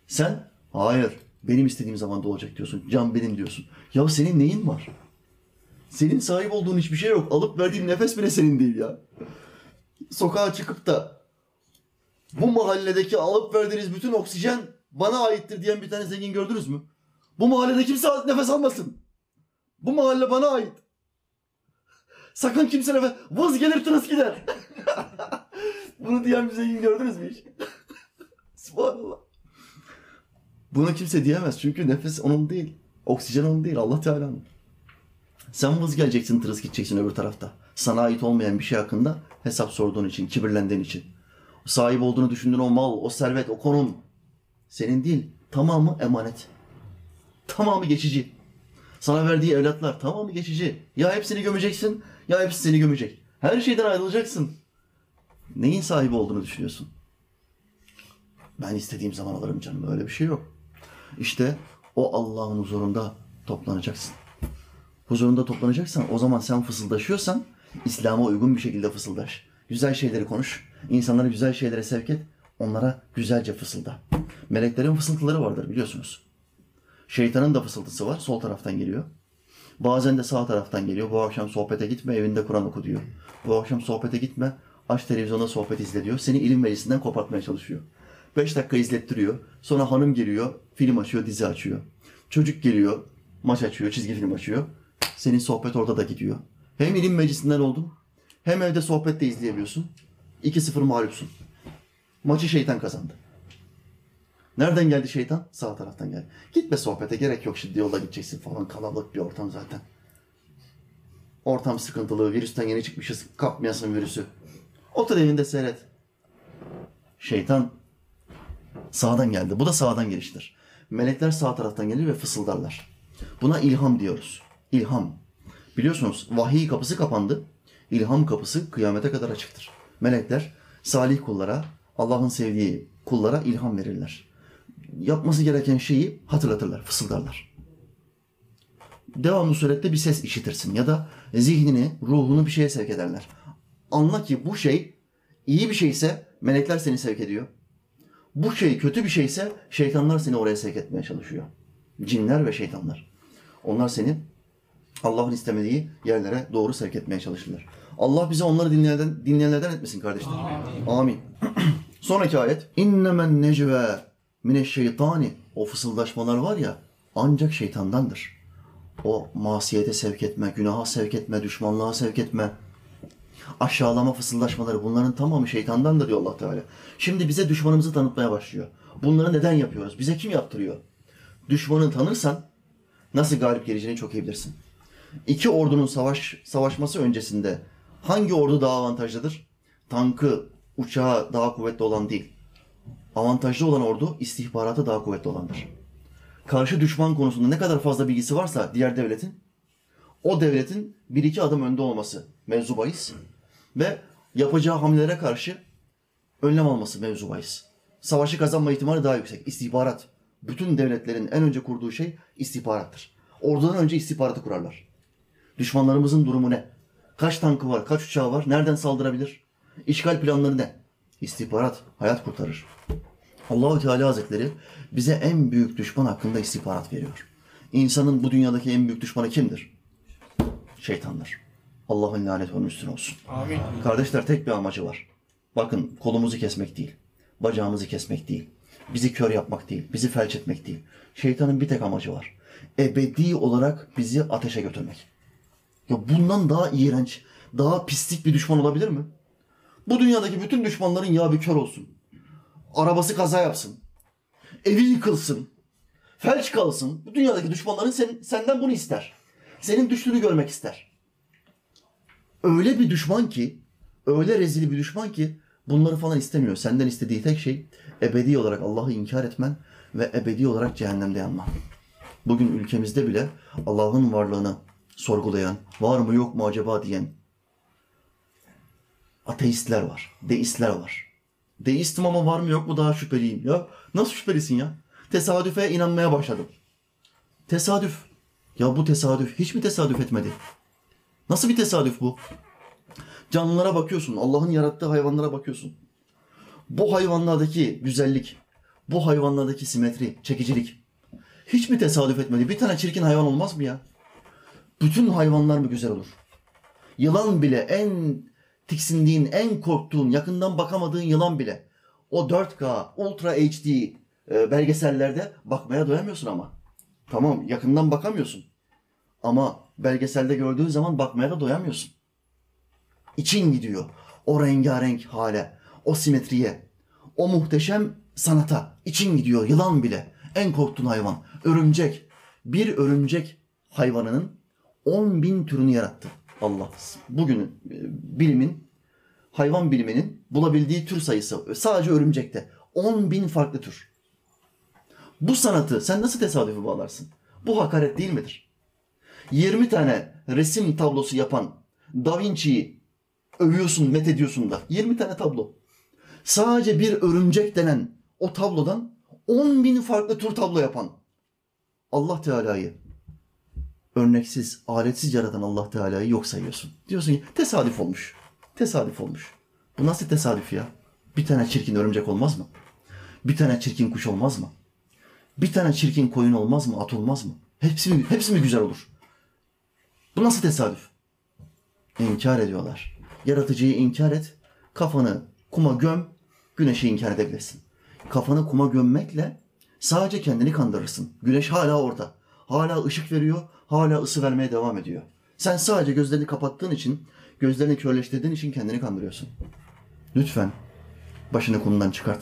Sen, hayır, benim istediğim zamanda olacak diyorsun. Can benim diyorsun. Ya senin neyin var? Senin sahip olduğun hiçbir şey yok. Alıp verdiğin nefes bile senin değil ya. Sokağa çıkıp da bu mahalledeki alıp verdiğiniz bütün oksijen bana aittir diyen bir tane zengin gördünüz mü? Bu mahallede kimse nefes almasın. Bu mahalle bana ait. Sakın kimse nefes... Vız gelir tırıs gider. Bunu diyen bir zengin gördünüz mü hiç? Subhanallah. Bunu kimse diyemez çünkü nefes onun değil. Oksijen onun değil. Allah Teala'nın. Sen vız geleceksin, tırıs gideceksin öbür tarafta. Sana ait olmayan bir şey hakkında hesap sorduğun için, kibirlendiğin için. Sahip olduğunu düşündüğün o mal, o servet, o konum senin değil. Tamamı emanet. Tamamı geçici. Sana verdiği evlatlar tamamı geçici. Ya hepsini gömeceksin ya hepsi seni gömecek. Her şeyden ayrılacaksın. Neyin sahibi olduğunu düşünüyorsun? Ben istediğim zaman alırım canım. Öyle bir şey yok. İşte o Allah'ın huzurunda toplanacaksın. Huzurunda toplanacaksan o zaman sen fısıldaşıyorsan İslam'a uygun bir şekilde fısıldaş. Güzel şeyleri konuş. İnsanları güzel şeylere sevk et. Onlara güzelce fısılda. Meleklerin fısıltıları vardır biliyorsunuz. Şeytanın da fısıltısı var. Sol taraftan geliyor. Bazen de sağ taraftan geliyor. Bu akşam sohbete gitme, evinde Kur'an oku diyor. Bu akşam sohbete gitme, aç televizyonda sohbet izle diyor. Seni ilim meclisinden kopartmaya çalışıyor. Beş dakika izlettiriyor. Sonra hanım geliyor, film açıyor, dizi açıyor. Çocuk geliyor, maç açıyor, çizgi film açıyor. Senin sohbet orada da gidiyor. Hem ilim meclisinden oldun, hem evde sohbet de izleyebiliyorsun. 2-0 mağlupsun. Maçı şeytan kazandı. Nereden geldi şeytan? Sağ taraftan geldi. Gitme sohbete gerek yok şimdi yolda gideceksin falan. Kalabalık bir ortam zaten. Ortam sıkıntılı, virüsten yeni çıkmışız. Kapmayasın virüsü. Otur evinde seyret. Şeytan sağdan geldi. Bu da sağdan geliştir. Melekler sağ taraftan gelir ve fısıldarlar. Buna ilham diyoruz. İlham. Biliyorsunuz vahiy kapısı kapandı. İlham kapısı kıyamete kadar açıktır. Melekler salih kullara, Allah'ın sevdiği kullara ilham verirler. Yapması gereken şeyi hatırlatırlar, fısıldarlar. Devamlı surette bir ses işitirsin ya da zihnini, ruhunu bir şeye sevk ederler. Anla ki bu şey iyi bir şeyse melekler seni sevk ediyor. Bu şey kötü bir şeyse şeytanlar seni oraya sevk etmeye çalışıyor. Cinler ve şeytanlar. Onlar seni Allah'ın istemediği yerlere doğru sevk etmeye çalışırlar. Allah bize onları dinleyenlerden, dinleyenlerden etmesin kardeşler. Amin. Amin. Sonraki ayet. İnnemen necve mineşşeytani. O fısıldaşmalar var ya ancak şeytandandır. O masiyete sevk etme, günaha sevk etme, düşmanlığa sevk etme, aşağılama fısıldaşmaları bunların tamamı şeytandandır diyor Allah Teala. Şimdi bize düşmanımızı tanıtmaya başlıyor. Bunları neden yapıyoruz? Bize kim yaptırıyor? Düşmanı tanırsan nasıl galip geleceğini çok iyi bilirsin. İki ordunun savaş savaşması öncesinde hangi ordu daha avantajlıdır? Tankı, uçağı daha kuvvetli olan değil. Avantajlı olan ordu istihbaratı daha kuvvetli olandır. Karşı düşman konusunda ne kadar fazla bilgisi varsa diğer devletin o devletin bir iki adım önde olması mevzu bahis ve yapacağı hamlelere karşı önlem alması mevzu. Savaşı kazanma ihtimali daha yüksek. İstihbarat. Bütün devletlerin en önce kurduğu şey istihbarattır. Ordudan önce istihbaratı kurarlar. Düşmanlarımızın durumu ne? Kaç tankı var, kaç uçağı var, nereden saldırabilir? İşgal planları ne? İstihbarat hayat kurtarır. Allahu Teala Hazretleri bize en büyük düşman hakkında istihbarat veriyor. İnsanın bu dünyadaki en büyük düşmanı kimdir? Şeytandır. Allah'ın lanet onun üstüne olsun. Amin. Kardeşler tek bir amacı var. Bakın kolumuzu kesmek değil. Bacağımızı kesmek değil. Bizi kör yapmak değil. Bizi felç etmek değil. Şeytanın bir tek amacı var. Ebedi olarak bizi ateşe götürmek. Ya bundan daha iğrenç, daha pislik bir düşman olabilir mi? Bu dünyadaki bütün düşmanların ya bir kör olsun. Arabası kaza yapsın. Evi yıkılsın. Felç kalsın. Bu dünyadaki düşmanların sen, senden bunu ister. Senin düştüğünü görmek ister. Öyle bir düşman ki, öyle rezil bir düşman ki bunları falan istemiyor. Senden istediği tek şey ebedi olarak Allah'ı inkar etmen ve ebedi olarak cehennemde yanman. Bugün ülkemizde bile Allah'ın varlığını sorgulayan, var mı yok mu acaba diyen ateistler var, deistler var. Deistim ama var mı yok mu daha şüpheliyim. Ya nasıl şüphelisin ya? Tesadüfe inanmaya başladım. Tesadüf. Ya bu tesadüf hiç mi tesadüf etmedi? Nasıl bir tesadüf bu? Canlılara bakıyorsun, Allah'ın yarattığı hayvanlara bakıyorsun. Bu hayvanlardaki güzellik, bu hayvanlardaki simetri, çekicilik hiç mi tesadüf etmedi? Bir tane çirkin hayvan olmaz mı ya? Bütün hayvanlar mı güzel olur? Yılan bile en tiksindiğin, en korktuğun, yakından bakamadığın yılan bile o 4K, Ultra HD e, belgesellerde bakmaya doyamıyorsun ama. Tamam yakından bakamıyorsun. Ama belgeselde gördüğün zaman bakmaya da doyamıyorsun. İçin gidiyor. O rengarenk hale, o simetriye, o muhteşem sanata. için gidiyor yılan bile. En korktuğun hayvan. Örümcek. Bir örümcek hayvanının 10 bin türünü yarattı Allah. Bugün e, bilimin, hayvan biliminin bulabildiği tür sayısı sadece örümcekte. 10 bin farklı tür. Bu sanatı sen nasıl tesadüfe bağlarsın? Bu hakaret değil midir? 20 tane resim tablosu yapan Da Vinci'yi övüyorsun, met ediyorsun da. 20 tane tablo. Sadece bir örümcek denen o tablodan 10 bin farklı tür tablo yapan Allah Teala'yı örneksiz, aletsiz yaratan Allah Teala'yı yok sayıyorsun. Diyorsun ki tesadüf olmuş. Tesadüf olmuş. Bu nasıl tesadüf ya? Bir tane çirkin örümcek olmaz mı? Bir tane çirkin kuş olmaz mı? Bir tane çirkin koyun olmaz mı? At olmaz mı? Hepsi mi, hepsi mi güzel olur? Bu nasıl tesadüf? İnkar ediyorlar. Yaratıcıyı inkar et. Kafanı kuma göm. Güneşi inkar edebilirsin. Kafanı kuma gömmekle sadece kendini kandırırsın. Güneş hala orada. Hala ışık veriyor. Hala ısı vermeye devam ediyor. Sen sadece gözlerini kapattığın için, gözlerini körleştirdiğin için kendini kandırıyorsun. Lütfen başını kumdan çıkart.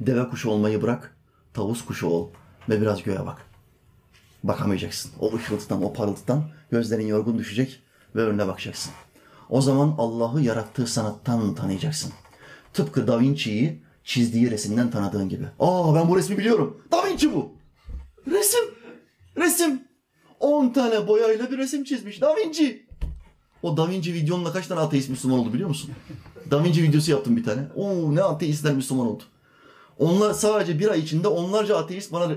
Deve kuşu olmayı bırak. Tavus kuşu ol ve biraz göğe bak. Bakamayacaksın. O ışıltıdan, o parıltıdan gözlerin yorgun düşecek ve önüne bakacaksın. O zaman Allah'ı yarattığı sanattan tanıyacaksın. Tıpkı Da Vinci'yi çizdiği resimden tanıdığın gibi. Aa ben bu resmi biliyorum. Da Vinci bu. Resim. Resim. 10 tane boyayla bir resim çizmiş. Da Vinci. O Da Vinci videonla kaç tane ateist Müslüman oldu biliyor musun? Da Vinci videosu yaptım bir tane. Oo ne ateistler Müslüman oldu. Onlar sadece bir ay içinde onlarca ateist bana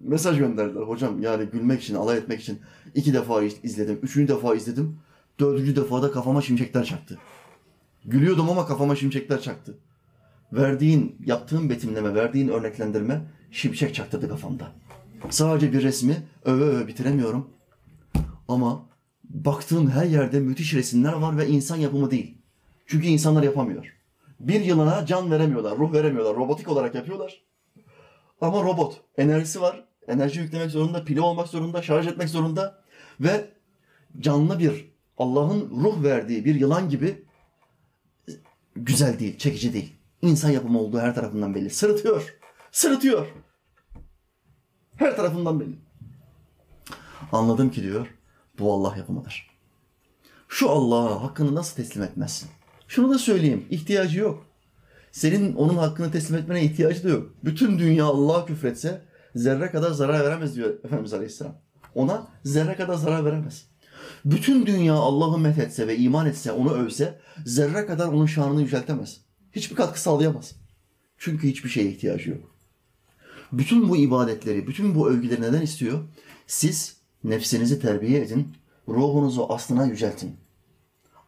mesaj gönderdiler. Hocam yani gülmek için, alay etmek için iki defa izledim. Üçüncü defa izledim. Dördüncü defada kafama şimşekler çaktı. Gülüyordum ama kafama şimşekler çaktı. Verdiğin, yaptığın betimleme, verdiğin örneklendirme şimşek çaktırdı kafamda. Sadece bir resmi öve öve bitiremiyorum. Ama baktığım her yerde müthiş resimler var ve insan yapımı değil. Çünkü insanlar yapamıyor. Bir yılana can veremiyorlar, ruh veremiyorlar. Robotik olarak yapıyorlar. Ama robot. Enerjisi var. Enerji yüklemek zorunda, pili olmak zorunda, şarj etmek zorunda. Ve canlı bir, Allah'ın ruh verdiği bir yılan gibi güzel değil, çekici değil. İnsan yapımı olduğu her tarafından belli. Sırıtıyor. Sırıtıyor. Her tarafından belli. Anladım ki diyor bu Allah yapımıdır. Şu Allah'a hakkını nasıl teslim etmezsin? Şunu da söyleyeyim ihtiyacı yok. Senin onun hakkını teslim etmene ihtiyacı da yok. Bütün dünya Allah'a küfretse zerre kadar zarar veremez diyor Efendimiz Aleyhisselam. Ona zerre kadar zarar veremez. Bütün dünya Allah'ı methetse ve iman etse, onu övse zerre kadar onun şanını yüceltemez. Hiçbir katkı sağlayamaz. Çünkü hiçbir şeye ihtiyacı yok. Bütün bu ibadetleri, bütün bu övgüleri neden istiyor? Siz nefsinizi terbiye edin, ruhunuzu aslına yüceltin.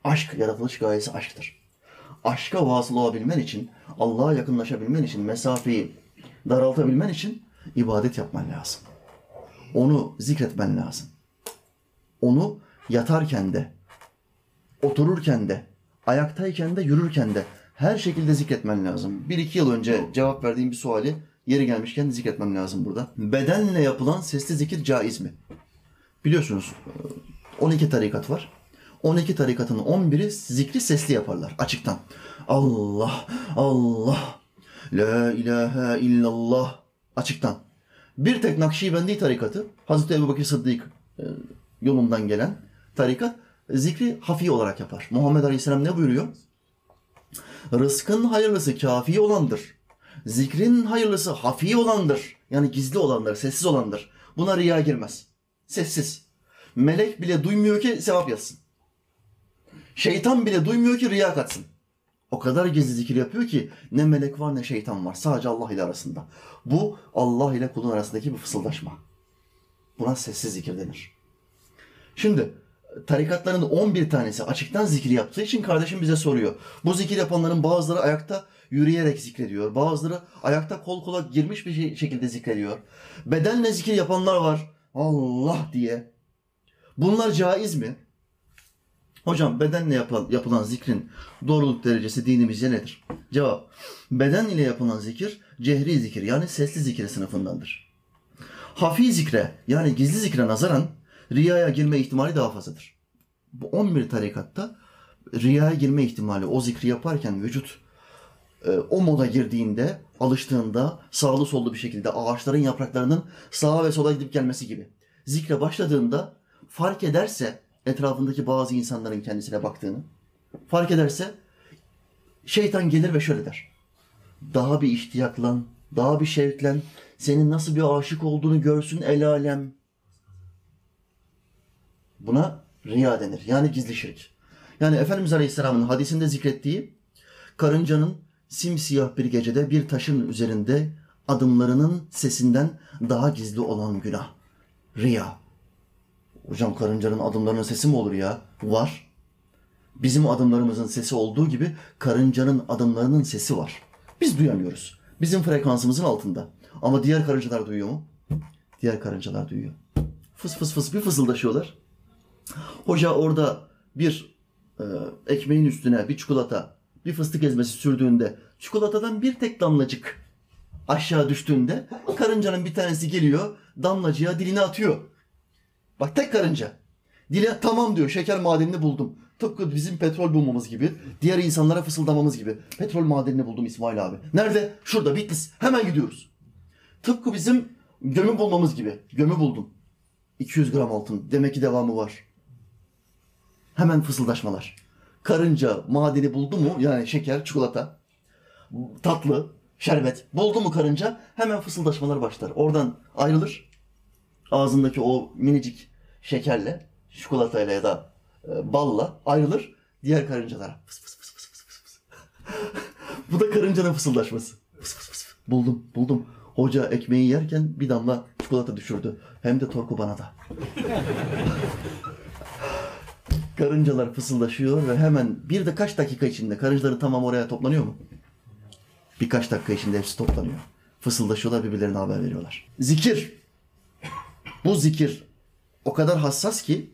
Aşk, yaratılış gayesi aşktır. Aşka vasıl olabilmen için, Allah'a yakınlaşabilmen için, mesafeyi daraltabilmen için ibadet yapman lazım. Onu zikretmen lazım. Onu yatarken de, otururken de, ayaktayken de, yürürken de her şekilde zikretmen lazım. Bir iki yıl önce cevap verdiğim bir suali yeri gelmişken zikretmem lazım burada. Bedenle yapılan sesli zikir caiz mi? Biliyorsunuz 12 tarikat var. 12 tarikatın 11'i zikri sesli yaparlar açıktan. Allah, Allah, La ilahe illallah açıktan. Bir tek Nakşibendi tarikatı Hazreti Ebu Bakır Sıddık e, yolundan gelen tarikat zikri hafi olarak yapar. Muhammed Aleyhisselam ne buyuruyor? Rızkın hayırlısı kafi olandır. Zikrin hayırlısı hafi olandır. Yani gizli olandır, sessiz olandır. Buna riya girmez. Sessiz. Melek bile duymuyor ki sevap yazsın. Şeytan bile duymuyor ki riya katsın. O kadar gizli zikir yapıyor ki ne melek var ne şeytan var. Sadece Allah ile arasında. Bu Allah ile kulun arasındaki bir fısıldaşma. Buna sessiz zikir denir. Şimdi tarikatların 11 tanesi açıktan zikir yaptığı için kardeşim bize soruyor. Bu zikir yapanların bazıları ayakta yürüyerek zikrediyor. Bazıları ayakta kol kola girmiş bir şey- şekilde zikrediyor. Bedenle zikir yapanlar var. Allah diye. Bunlar caiz mi? Hocam bedenle yapılan, yapılan zikrin doğruluk derecesi dinimizce nedir? Cevap. Beden ile yapılan zikir cehri zikir yani sesli zikir sınıfındandır. Hafi zikre yani gizli zikre nazaran riyaya girme ihtimali daha fazladır. Bu 11 tarikatta riyaya girme ihtimali o zikri yaparken vücut e, o moda girdiğinde, alıştığında sağlı sollu bir şekilde ağaçların yapraklarının sağa ve sola gidip gelmesi gibi. Zikre başladığında fark ederse etrafındaki bazı insanların kendisine baktığını, fark ederse şeytan gelir ve şöyle der. Daha bir iştiyaklan, daha bir şevklen, senin nasıl bir aşık olduğunu görsün el alem. Buna riya denir. Yani gizli şirk. Yani Efendimiz Aleyhisselam'ın hadisinde zikrettiği karıncanın simsiyah bir gecede bir taşın üzerinde adımlarının sesinden daha gizli olan günah. Riya. Hocam karıncanın adımlarının sesi mi olur ya? Var. Bizim adımlarımızın sesi olduğu gibi karıncanın adımlarının sesi var. Biz duyamıyoruz. Bizim frekansımızın altında. Ama diğer karıncalar duyuyor mu? Diğer karıncalar duyuyor. Fıs fıs fıs bir fısıldaşıyorlar. Hoca orada bir e, ekmeğin üstüne bir çikolata, bir fıstık ezmesi sürdüğünde çikolatadan bir tek damlacık aşağı düştüğünde karıncanın bir tanesi geliyor damlacığa dilini atıyor. Bak tek karınca. Dile tamam diyor şeker madenini buldum. Tıpkı bizim petrol bulmamız gibi. Diğer insanlara fısıldamamız gibi. Petrol madenini buldum İsmail abi. Nerede? Şurada Bitlis. Hemen gidiyoruz. Tıpkı bizim gömü bulmamız gibi. Gömü buldum. 200 gram altın. Demek ki devamı var. Hemen fısıldaşmalar. Karınca madeni buldu mu? Yani şeker, çikolata, tatlı, şerbet. Buldu mu karınca? Hemen fısıldaşmalar başlar. Oradan ayrılır. Ağzındaki o minicik şekerle, çikolatayla ya da e, balla ayrılır. Diğer karıncalara fıs fıs fıs fıs fıs fıs. Bu da karıncanın fısıldaşması. Fıs fıs fıs. Buldum, buldum. Hoca ekmeği yerken bir damla çikolata düşürdü. Hem de torku bana da. Karıncalar fısıldaşıyor ve hemen bir de kaç dakika içinde karıncaların tamam oraya toplanıyor mu? Birkaç dakika içinde hepsi toplanıyor. Fısıldaşıyorlar birbirlerine haber veriyorlar. Zikir. Bu zikir o kadar hassas ki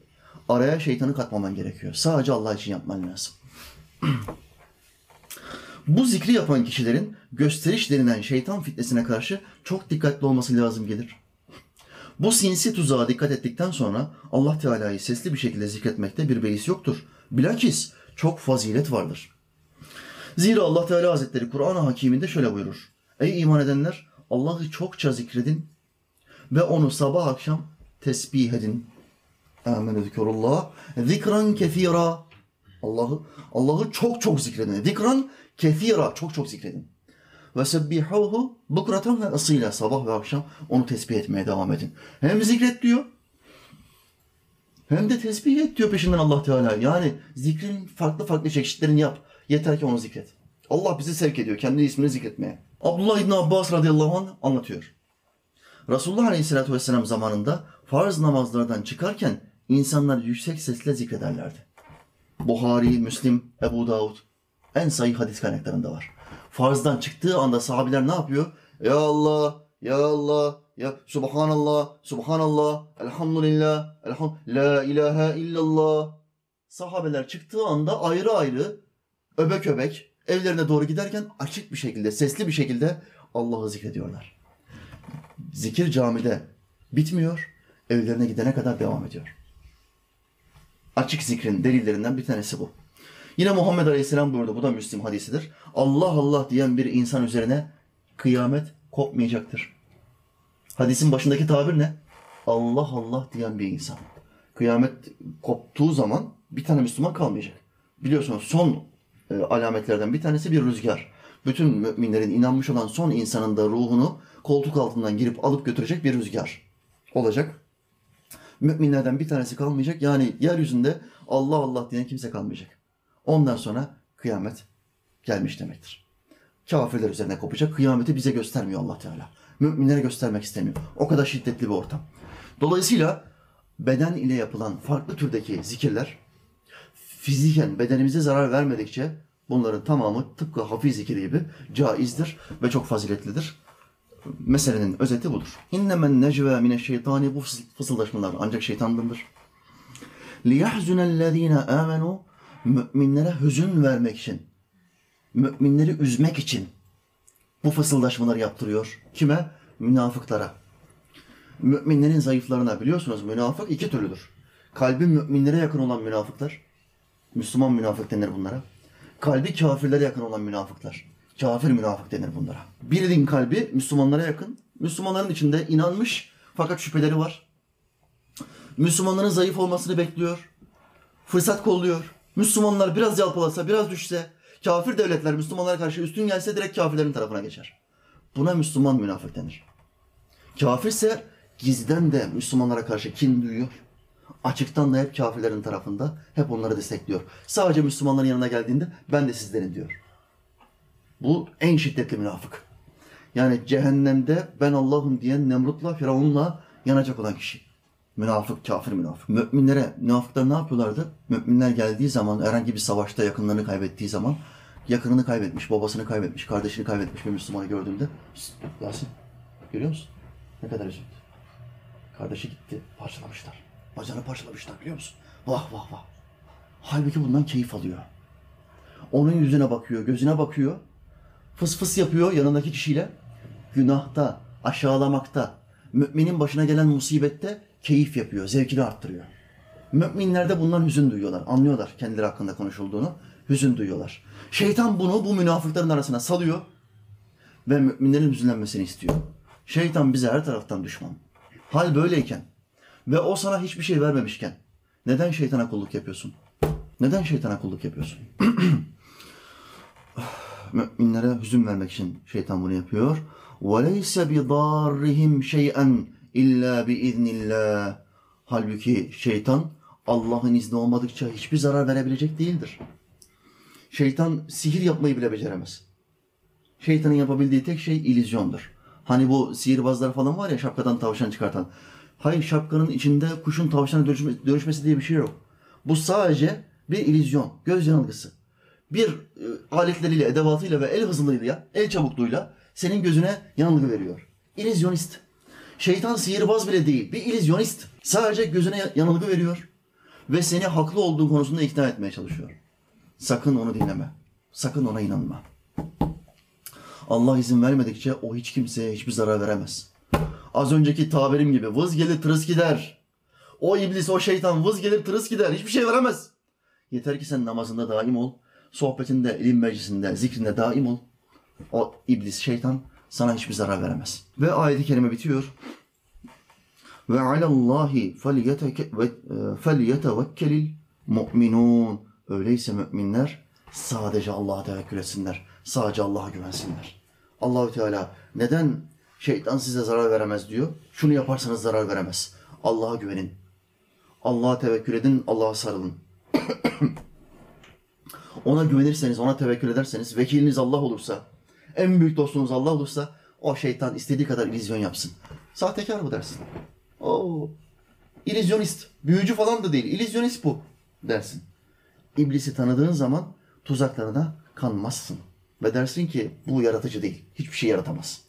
araya şeytanı katmaman gerekiyor. Sadece Allah için yapman lazım. Bu zikri yapan kişilerin gösteriş denilen şeytan fitnesine karşı çok dikkatli olması lazım gelir. Bu sinsi tuzağa dikkat ettikten sonra Allah Teala'yı sesli bir şekilde zikretmekte bir beis yoktur. Bilakis çok fazilet vardır. Zira Allah Teala Hazretleri Kur'an-ı Hakim'inde şöyle buyurur. Ey iman edenler Allah'ı çokça zikredin ve onu sabah akşam tesbih edin. Amenü zikrullah. Zikran kethira. Allah'ı Allah'ı çok çok zikredin. Zikran kethira. Çok çok zikredin. Ve sebbihuhu bukratan ve asıyla sabah ve akşam onu tesbih etmeye devam edin. Hem zikret diyor hem de tesbih et diyor peşinden Allah Teala. Yani zikrin farklı farklı çeşitlerini yap. Yeter ki onu zikret. Allah bizi sevk ediyor kendi ismini zikretmeye. Abdullah İbni Abbas radıyallahu anh anlatıyor. Resulullah aleyhissalatü vesselam zamanında farz namazlardan çıkarken insanlar yüksek sesle zikrederlerdi. Buhari, Müslim, Ebu Davud en sayı hadis kaynaklarında var. Farzdan çıktığı anda sahabiler ne yapıyor? Ya Allah, Ya Allah, Ya Subhanallah, Subhanallah, Elhamdülillah, Elham, La ilahe illallah. Sahabeler çıktığı anda ayrı ayrı öbek öbek evlerine doğru giderken açık bir şekilde, sesli bir şekilde Allah'ı zikrediyorlar. Zikir camide bitmiyor, evlerine gidene kadar devam ediyor. Açık zikrin delillerinden bir tanesi bu. Yine Muhammed Aleyhisselam buyurdu, bu da Müslim hadisidir. Allah Allah diyen bir insan üzerine kıyamet kopmayacaktır. Hadisin başındaki tabir ne? Allah Allah diyen bir insan. Kıyamet koptuğu zaman bir tane Müslüman kalmayacak. Biliyorsunuz son e, alametlerden bir tanesi bir rüzgar. Bütün müminlerin inanmış olan son insanın da ruhunu koltuk altından girip alıp götürecek bir rüzgar olacak. Müminlerden bir tanesi kalmayacak. Yani yeryüzünde Allah Allah diyen kimse kalmayacak. Ondan sonra kıyamet gelmiş demektir. Kafirler üzerine kopacak. Kıyameti bize göstermiyor Allah Teala. Müminlere göstermek istemiyor. O kadar şiddetli bir ortam. Dolayısıyla beden ile yapılan farklı türdeki zikirler fiziken bedenimize zarar vermedikçe bunların tamamı tıpkı hafiz zikri gibi caizdir ve çok faziletlidir Meselenin özeti budur. İnnemen necve mineşşeytani bu fısıldaşmalar ancak şeytandandır. لِيَحْزُنَ amenu Müminlere hüzün vermek için, müminleri üzmek için bu fısıldaşmaları yaptırıyor. Kime? Münafıklara. Müminlerin zayıflarına biliyorsunuz münafık iki türlüdür. Kalbi müminlere yakın olan münafıklar, Müslüman münafık denir bunlara. Kalbi kafirlere yakın olan münafıklar. Kafir münafık denir bunlara. Birinin kalbi Müslümanlara yakın. Müslümanların içinde inanmış fakat şüpheleri var. Müslümanların zayıf olmasını bekliyor. Fırsat kolluyor. Müslümanlar biraz yalpalasa, biraz düşse, kafir devletler Müslümanlara karşı üstün gelse direkt kafirlerin tarafına geçer. Buna Müslüman münafık denir. Kafirse gizden de Müslümanlara karşı kin duyuyor. Açıktan da hep kafirlerin tarafında, hep onları destekliyor. Sadece Müslümanların yanına geldiğinde ben de sizdenim diyor. Bu en şiddetli münafık. Yani cehennemde ben Allah'ım diyen Nemrut'la, Firavun'la yanacak olan kişi. Münafık, kafir münafık. Müminlere, münafıklar ne yapıyorlardı? Müminler geldiği zaman, herhangi bir savaşta yakınlarını kaybettiği zaman, yakınını kaybetmiş, babasını kaybetmiş, kardeşini kaybetmiş bir Müslümanı gördüğünde, Yasin, görüyor musun? Ne kadar üzüldü. Kardeşi gitti, parçalamışlar. Bacağını parçalamışlar biliyor musun? Vah vah vah. Halbuki bundan keyif alıyor. Onun yüzüne bakıyor, gözüne bakıyor. Fıs fıs yapıyor yanındaki kişiyle. Günahta, aşağılamakta, müminin başına gelen musibette keyif yapıyor, zevkini arttırıyor. Müminler de bundan hüzün duyuyorlar. Anlıyorlar kendileri hakkında konuşulduğunu. Hüzün duyuyorlar. Şeytan bunu bu münafıkların arasına salıyor ve müminlerin hüzünlenmesini istiyor. Şeytan bize her taraftan düşman. Hal böyleyken ve o sana hiçbir şey vermemişken neden şeytana kulluk yapıyorsun? Neden şeytana kulluk yapıyorsun? Müminlere hüzün vermek için şeytan bunu yapıyor. وَلَيْسَ بِضَارِّهِمْ شَيْئًا illa bi iznillah. Halbuki şeytan Allah'ın izni olmadıkça hiçbir zarar verebilecek değildir. Şeytan sihir yapmayı bile beceremez. Şeytanın yapabildiği tek şey illüzyondur. Hani bu sihirbazlar falan var ya şapkadan tavşan çıkartan. Hayır şapkanın içinde kuşun tavşana dönüşme, dönüşmesi diye bir şey yok. Bu sadece bir illüzyon, göz yanılgısı. Bir e, aletleriyle, edevatıyla ve el hızlılığıyla, el çabukluğuyla senin gözüne yanılgı veriyor. İllüzyonist. Şeytan sihirbaz bile değil, bir illüzyonist. Sadece gözüne yanılgı veriyor ve seni haklı olduğu konusunda ikna etmeye çalışıyor. Sakın onu dinleme. Sakın ona inanma. Allah izin vermedikçe o hiç kimseye hiçbir zarar veremez. Az önceki tabirim gibi vız gelir tırıs gider. O iblis, o şeytan vız gelir tırıs gider. Hiçbir şey veremez. Yeter ki sen namazında daim ol. Sohbetinde, ilim meclisinde, zikrinde daim ol. O iblis, şeytan sana hiçbir zarar veremez. Ve ayeti kerime bitiyor. Ve alallahi felyetevekkelil mu'minun. Öyleyse müminler sadece Allah'a tevekkül etsinler. Sadece Allah'a güvensinler. Allahü Teala neden şeytan size zarar veremez diyor? Şunu yaparsanız zarar veremez. Allah'a güvenin. Allah'a tevekkül edin, Allah'a sarılın. ona güvenirseniz, ona tevekkül ederseniz, vekiliniz Allah olursa, en büyük dostunuz Allah olursa, o şeytan istediği kadar illüzyon yapsın. Sahtekar mı dersin? Oo, illüzyonist, büyücü falan da değil, illüzyonist bu dersin. İblisi tanıdığın zaman tuzaklarına kanmazsın. Ve dersin ki bu yaratıcı değil, hiçbir şey yaratamaz.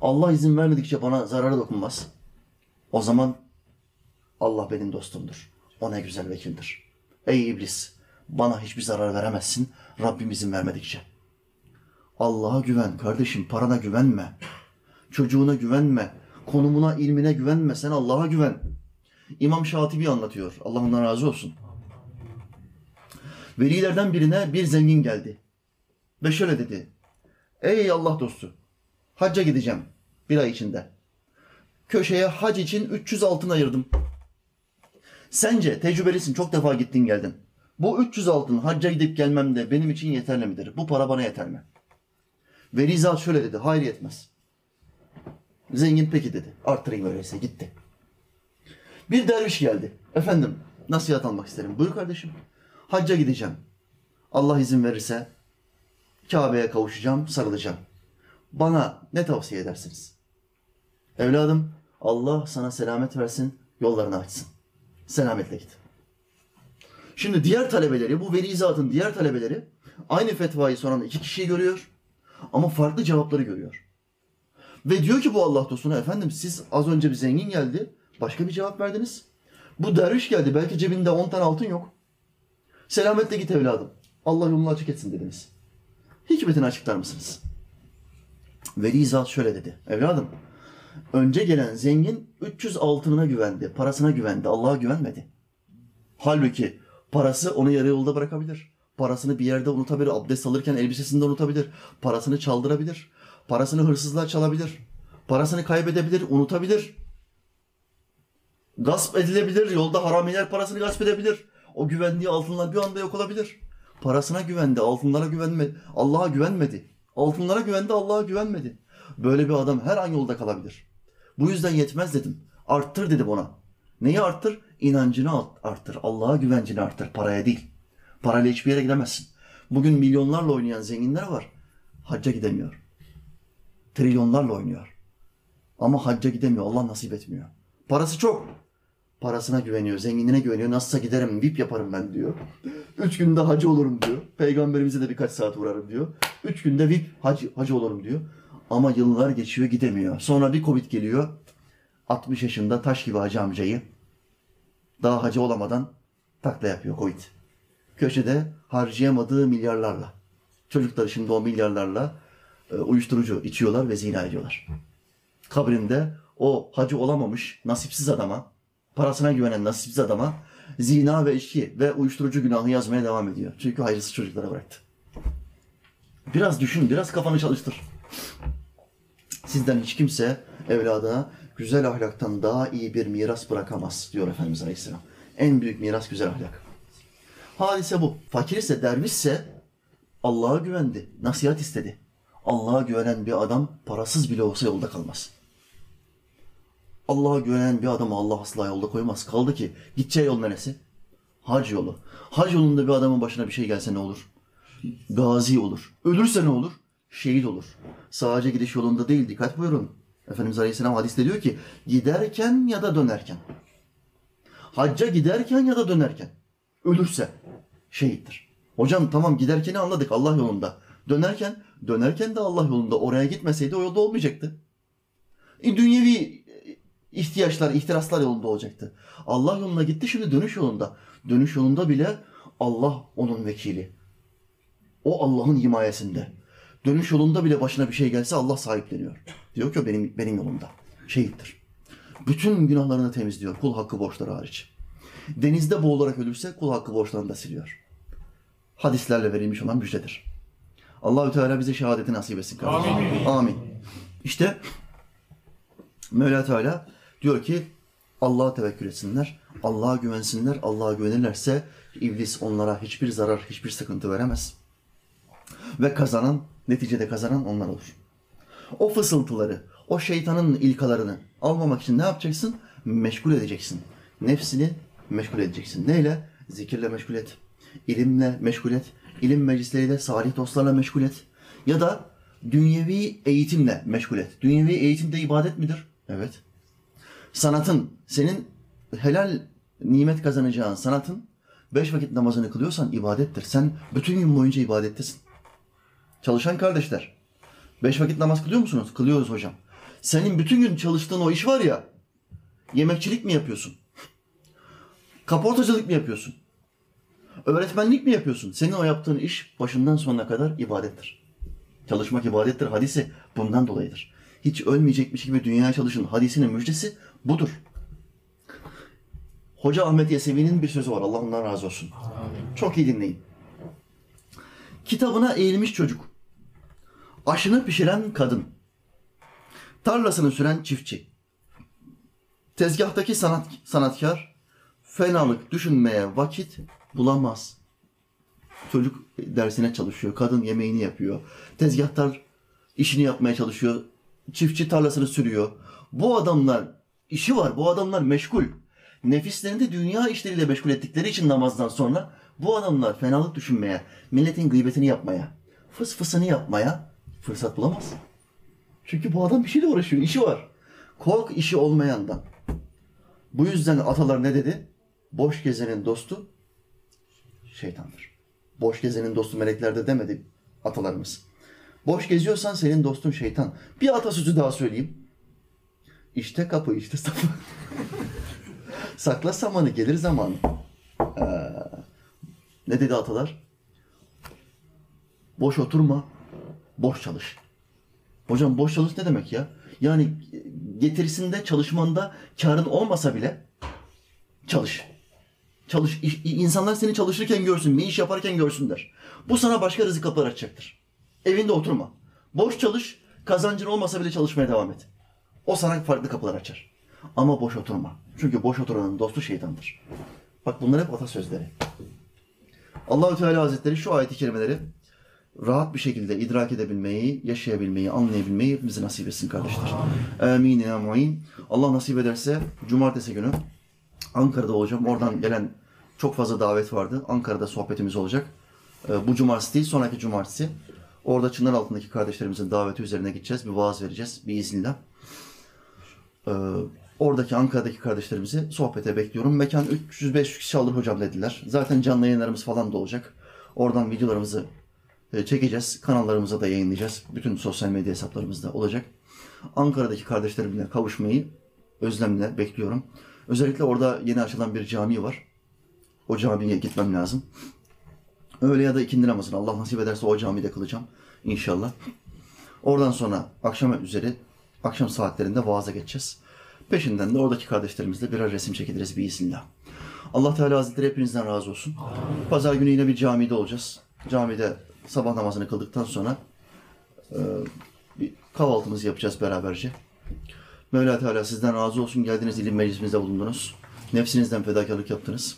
Allah izin vermedikçe bana zararı dokunmaz. O zaman Allah benim dostumdur. O ne güzel vekildir. Ey iblis, bana hiçbir zarar veremezsin Rabbim izin vermedikçe. Allah'a güven kardeşim, parana güvenme. Çocuğuna güvenme. Konumuna, ilmine güvenme. Sen Allah'a güven. İmam Şatibi anlatıyor. Allah ondan razı olsun. Velilerden birine bir zengin geldi. Ve şöyle dedi. Ey Allah dostu, hacca gideceğim bir ay içinde. Köşeye hac için 300 altın ayırdım. Sence tecrübelisin, çok defa gittin geldin. Bu 300 altın hacca gidip gelmem de benim için yeterli midir? Bu para bana yeter mi? Veli zat şöyle dedi, hayır yetmez. Zengin peki dedi, arttırayım öyleyse, gitti. Bir derviş geldi. Efendim, nasihat almak isterim. Buyur kardeşim. Hacca gideceğim. Allah izin verirse Kabe'ye kavuşacağım, sarılacağım. Bana ne tavsiye edersiniz? Evladım, Allah sana selamet versin, yollarını açsın. Selametle git. Şimdi diğer talebeleri, bu veli zatın diğer talebeleri aynı fetvayı soran iki kişiyi görüyor ama farklı cevapları görüyor. Ve diyor ki bu Allah dostuna, efendim siz az önce bir zengin geldi, başka bir cevap verdiniz. Bu derviş geldi, belki cebinde 10 tane altın yok. Selametle git evladım. Allah yolunu açık etsin dediniz. Hikmetini açıklar mısınız? Veli zat şöyle dedi. Evladım, önce gelen zengin 300 altınına güvendi, parasına güvendi, Allah'a güvenmedi. Halbuki parası onu yarı yolda bırakabilir. Parasını bir yerde unutabilir, abdest alırken elbisesinde unutabilir. Parasını çaldırabilir. Parasını hırsızlar çalabilir. Parasını kaybedebilir, unutabilir. Gasp edilebilir, yolda haramiler parasını gasp edebilir. O güvendiği altınlar bir anda yok olabilir. Parasına güvendi, altınlara güvenmedi. Allah'a güvenmedi. Altınlara güvendi, Allah'a güvenmedi. Böyle bir adam her an yolda kalabilir. Bu yüzden yetmez dedim. Arttır dedim ona. Neyi arttır? İnancını arttır. Allah'a güvencini arttır. Paraya değil. Parayla hiçbir yere gidemezsin. Bugün milyonlarla oynayan zenginler var. Hacca gidemiyor. Trilyonlarla oynuyor. Ama hacca gidemiyor. Allah nasip etmiyor. Parası çok. Parasına güveniyor, zenginine güveniyor. Nasılsa giderim, VIP yaparım ben diyor. Üç günde hacı olurum diyor. Peygamberimize de birkaç saat uğrarım diyor. Üç günde VIP hacı, hacı olurum diyor. Ama yıllar geçiyor gidemiyor. Sonra bir Covid geliyor. 60 yaşında taş gibi hacı amcayı daha hacı olamadan takla yapıyor Covid. Köşede harcayamadığı milyarlarla. Çocukları şimdi o milyarlarla e, uyuşturucu içiyorlar ve zina ediyorlar. Kabrinde o hacı olamamış nasipsiz adama parasına güvenen nasipsiz adama zina ve içki ve uyuşturucu günahı yazmaya devam ediyor. Çünkü hayırsız çocuklara bıraktı. Biraz düşün, biraz kafanı çalıştır. Sizden hiç kimse evladına güzel ahlaktan daha iyi bir miras bırakamaz diyor Efendimiz Aleyhisselam. En büyük miras güzel ahlak. Hadise bu. Fakir ise, dervişse Allah'a güvendi, nasihat istedi. Allah'a güvenen bir adam parasız bile olsa yolda kalmaz. Allah'a güvenen bir adamı Allah asla yolda koymaz. Kaldı ki gideceği yol neresi? Hac yolu. Hac yolunda bir adamın başına bir şey gelse ne olur? Gazi olur. Ölürse ne olur? Şehit olur. Sadece gidiş yolunda değil dikkat buyurun. Efendimiz Aleyhisselam hadiste diyor ki giderken ya da dönerken. Hacca giderken ya da dönerken. Ölürse şehittir. Hocam tamam giderkeni anladık Allah yolunda. Dönerken, dönerken de Allah yolunda. Oraya gitmeseydi o yolda olmayacaktı. E, dünyevi ihtiyaçlar, ihtiraslar yolunda olacaktı. Allah yoluna gitti şimdi dönüş yolunda. Dönüş yolunda bile Allah onun vekili. O Allah'ın himayesinde. Dönüş yolunda bile başına bir şey gelse Allah sahipleniyor. Diyor ki benim benim yolumda. Şehittir. Bütün günahlarını temizliyor. Kul hakkı borçları hariç. Denizde boğularak ölürse kul hakkı borçlarını da siliyor. Hadislerle verilmiş olan müjdedir. Allahü Teala bize şehadeti nasip etsin kardeşim. Amin. Amin. İşte Mevla Teala Diyor ki Allah'a tevekkül etsinler, Allah'a güvensinler, Allah'a güvenirlerse iblis onlara hiçbir zarar, hiçbir sıkıntı veremez. Ve kazanan, neticede kazanan onlar olur. O fısıltıları, o şeytanın ilkalarını almamak için ne yapacaksın? Meşgul edeceksin. Nefsini meşgul edeceksin. Neyle? Zikirle meşgul et. İlimle meşgul et. İlim meclisleriyle, salih dostlarla meşgul et. Ya da dünyevi eğitimle meşgul et. Dünyevi eğitim de ibadet midir? Evet. Sanatın, senin helal nimet kazanacağın sanatın beş vakit namazını kılıyorsan ibadettir. Sen bütün gün boyunca ibadettesin. Çalışan kardeşler, beş vakit namaz kılıyor musunuz? Kılıyoruz hocam. Senin bütün gün çalıştığın o iş var ya, yemekçilik mi yapıyorsun? Kaportacılık mı yapıyorsun? Öğretmenlik mi yapıyorsun? Senin o yaptığın iş başından sonuna kadar ibadettir. Çalışmak ibadettir hadisi bundan dolayıdır. Hiç ölmeyecekmiş gibi dünyaya çalışın hadisinin müjdesi budur. Hoca Ahmet Yesevi'nin bir sözü var. Allah ondan razı olsun. Çok iyi dinleyin. Kitabına eğilmiş çocuk. Aşını pişiren kadın. Tarlasını süren çiftçi. Tezgahtaki sanat, sanatkar fenalık düşünmeye vakit bulamaz. Çocuk dersine çalışıyor, kadın yemeğini yapıyor. Tezgahtar işini yapmaya çalışıyor. Çiftçi tarlasını sürüyor. Bu adamlar işi var, bu adamlar meşgul. Nefislerini de dünya işleriyle meşgul ettikleri için namazdan sonra bu adamlar fenalık düşünmeye, milletin gıybetini yapmaya, fıs fısını yapmaya fırsat bulamaz. Çünkü bu adam bir şeyle uğraşıyor, işi var. Kork işi olmayandan. Bu yüzden atalar ne dedi? Boş gezenin dostu şeytandır. Boş gezenin dostu meleklerde demedi atalarımız. Boş geziyorsan senin dostun şeytan. Bir atasözü daha söyleyeyim. İşte kapı, işte sapı. Sakla samanı, gelir zamanı. Ee, ne dedi atalar? Boş oturma, boş çalış. Hocam boş çalış ne demek ya? Yani getirisinde, çalışmanda karın olmasa bile çalış. Çalış. İnsanlar seni çalışırken görsün, bir iş yaparken görsünler. Bu sana başka rızık kapılar açacaktır. Evinde oturma. Boş çalış, kazancın olmasa bile çalışmaya devam et. O sana farklı kapılar açar. Ama boş oturma. Çünkü boş oturanın dostu şeytandır. Bak bunlar hep atasözleri. Allahü Teala Hazretleri şu ayeti kerimeleri rahat bir şekilde idrak edebilmeyi, yaşayabilmeyi, anlayabilmeyi hepimize nasip etsin kardeşler. Amin ya muin. Allah nasip ederse cumartesi günü Ankara'da olacağım. Oradan gelen çok fazla davet vardı. Ankara'da sohbetimiz olacak. Ee, Bu cumartesi değil, sonraki cumartesi. Orada Çınar altındaki kardeşlerimizin daveti üzerine gideceğiz. Bir vaaz vereceğiz biiznillah. Ee, oradaki Ankara'daki kardeşlerimizi sohbete bekliyorum. Mekan 300-500 kişi alır hocam dediler. Zaten canlı yayınlarımız falan da olacak. Oradan videolarımızı çekeceğiz. Kanallarımıza da yayınlayacağız. Bütün sosyal medya hesaplarımızda olacak. Ankara'daki kardeşlerimle kavuşmayı özlemle bekliyorum. Özellikle orada yeni açılan bir cami var. O camiye gitmem lazım. Öğle ya da ikindi namazını Allah nasip ederse o camide kılacağım inşallah. Oradan sonra akşam üzeri, akşam saatlerinde vaaza geçeceğiz. Peşinden de oradaki kardeşlerimizle birer resim çekiliriz biiznillah. Allah Teala Hazretleri hepinizden razı olsun. Pazar günü yine bir camide olacağız. Camide sabah namazını kıldıktan sonra e, bir kahvaltımızı yapacağız beraberce. Mevla Teala sizden razı olsun. Geldiniz ilim meclisimizde bulundunuz. Nefsinizden fedakarlık yaptınız.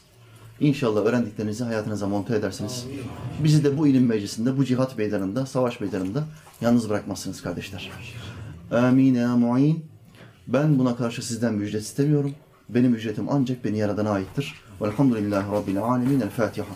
İnşallah öğrendiklerinizi hayatınıza monte edersiniz. Bizi de bu ilim meclisinde, bu cihat meydanında, savaş meydanında yalnız bırakmazsınız kardeşler. Amin ya mu'in. Ben buna karşı sizden ücret istemiyorum. Benim ücretim ancak beni yaradana aittir. Velhamdülillahi Rabbil alemin. El Fatiha.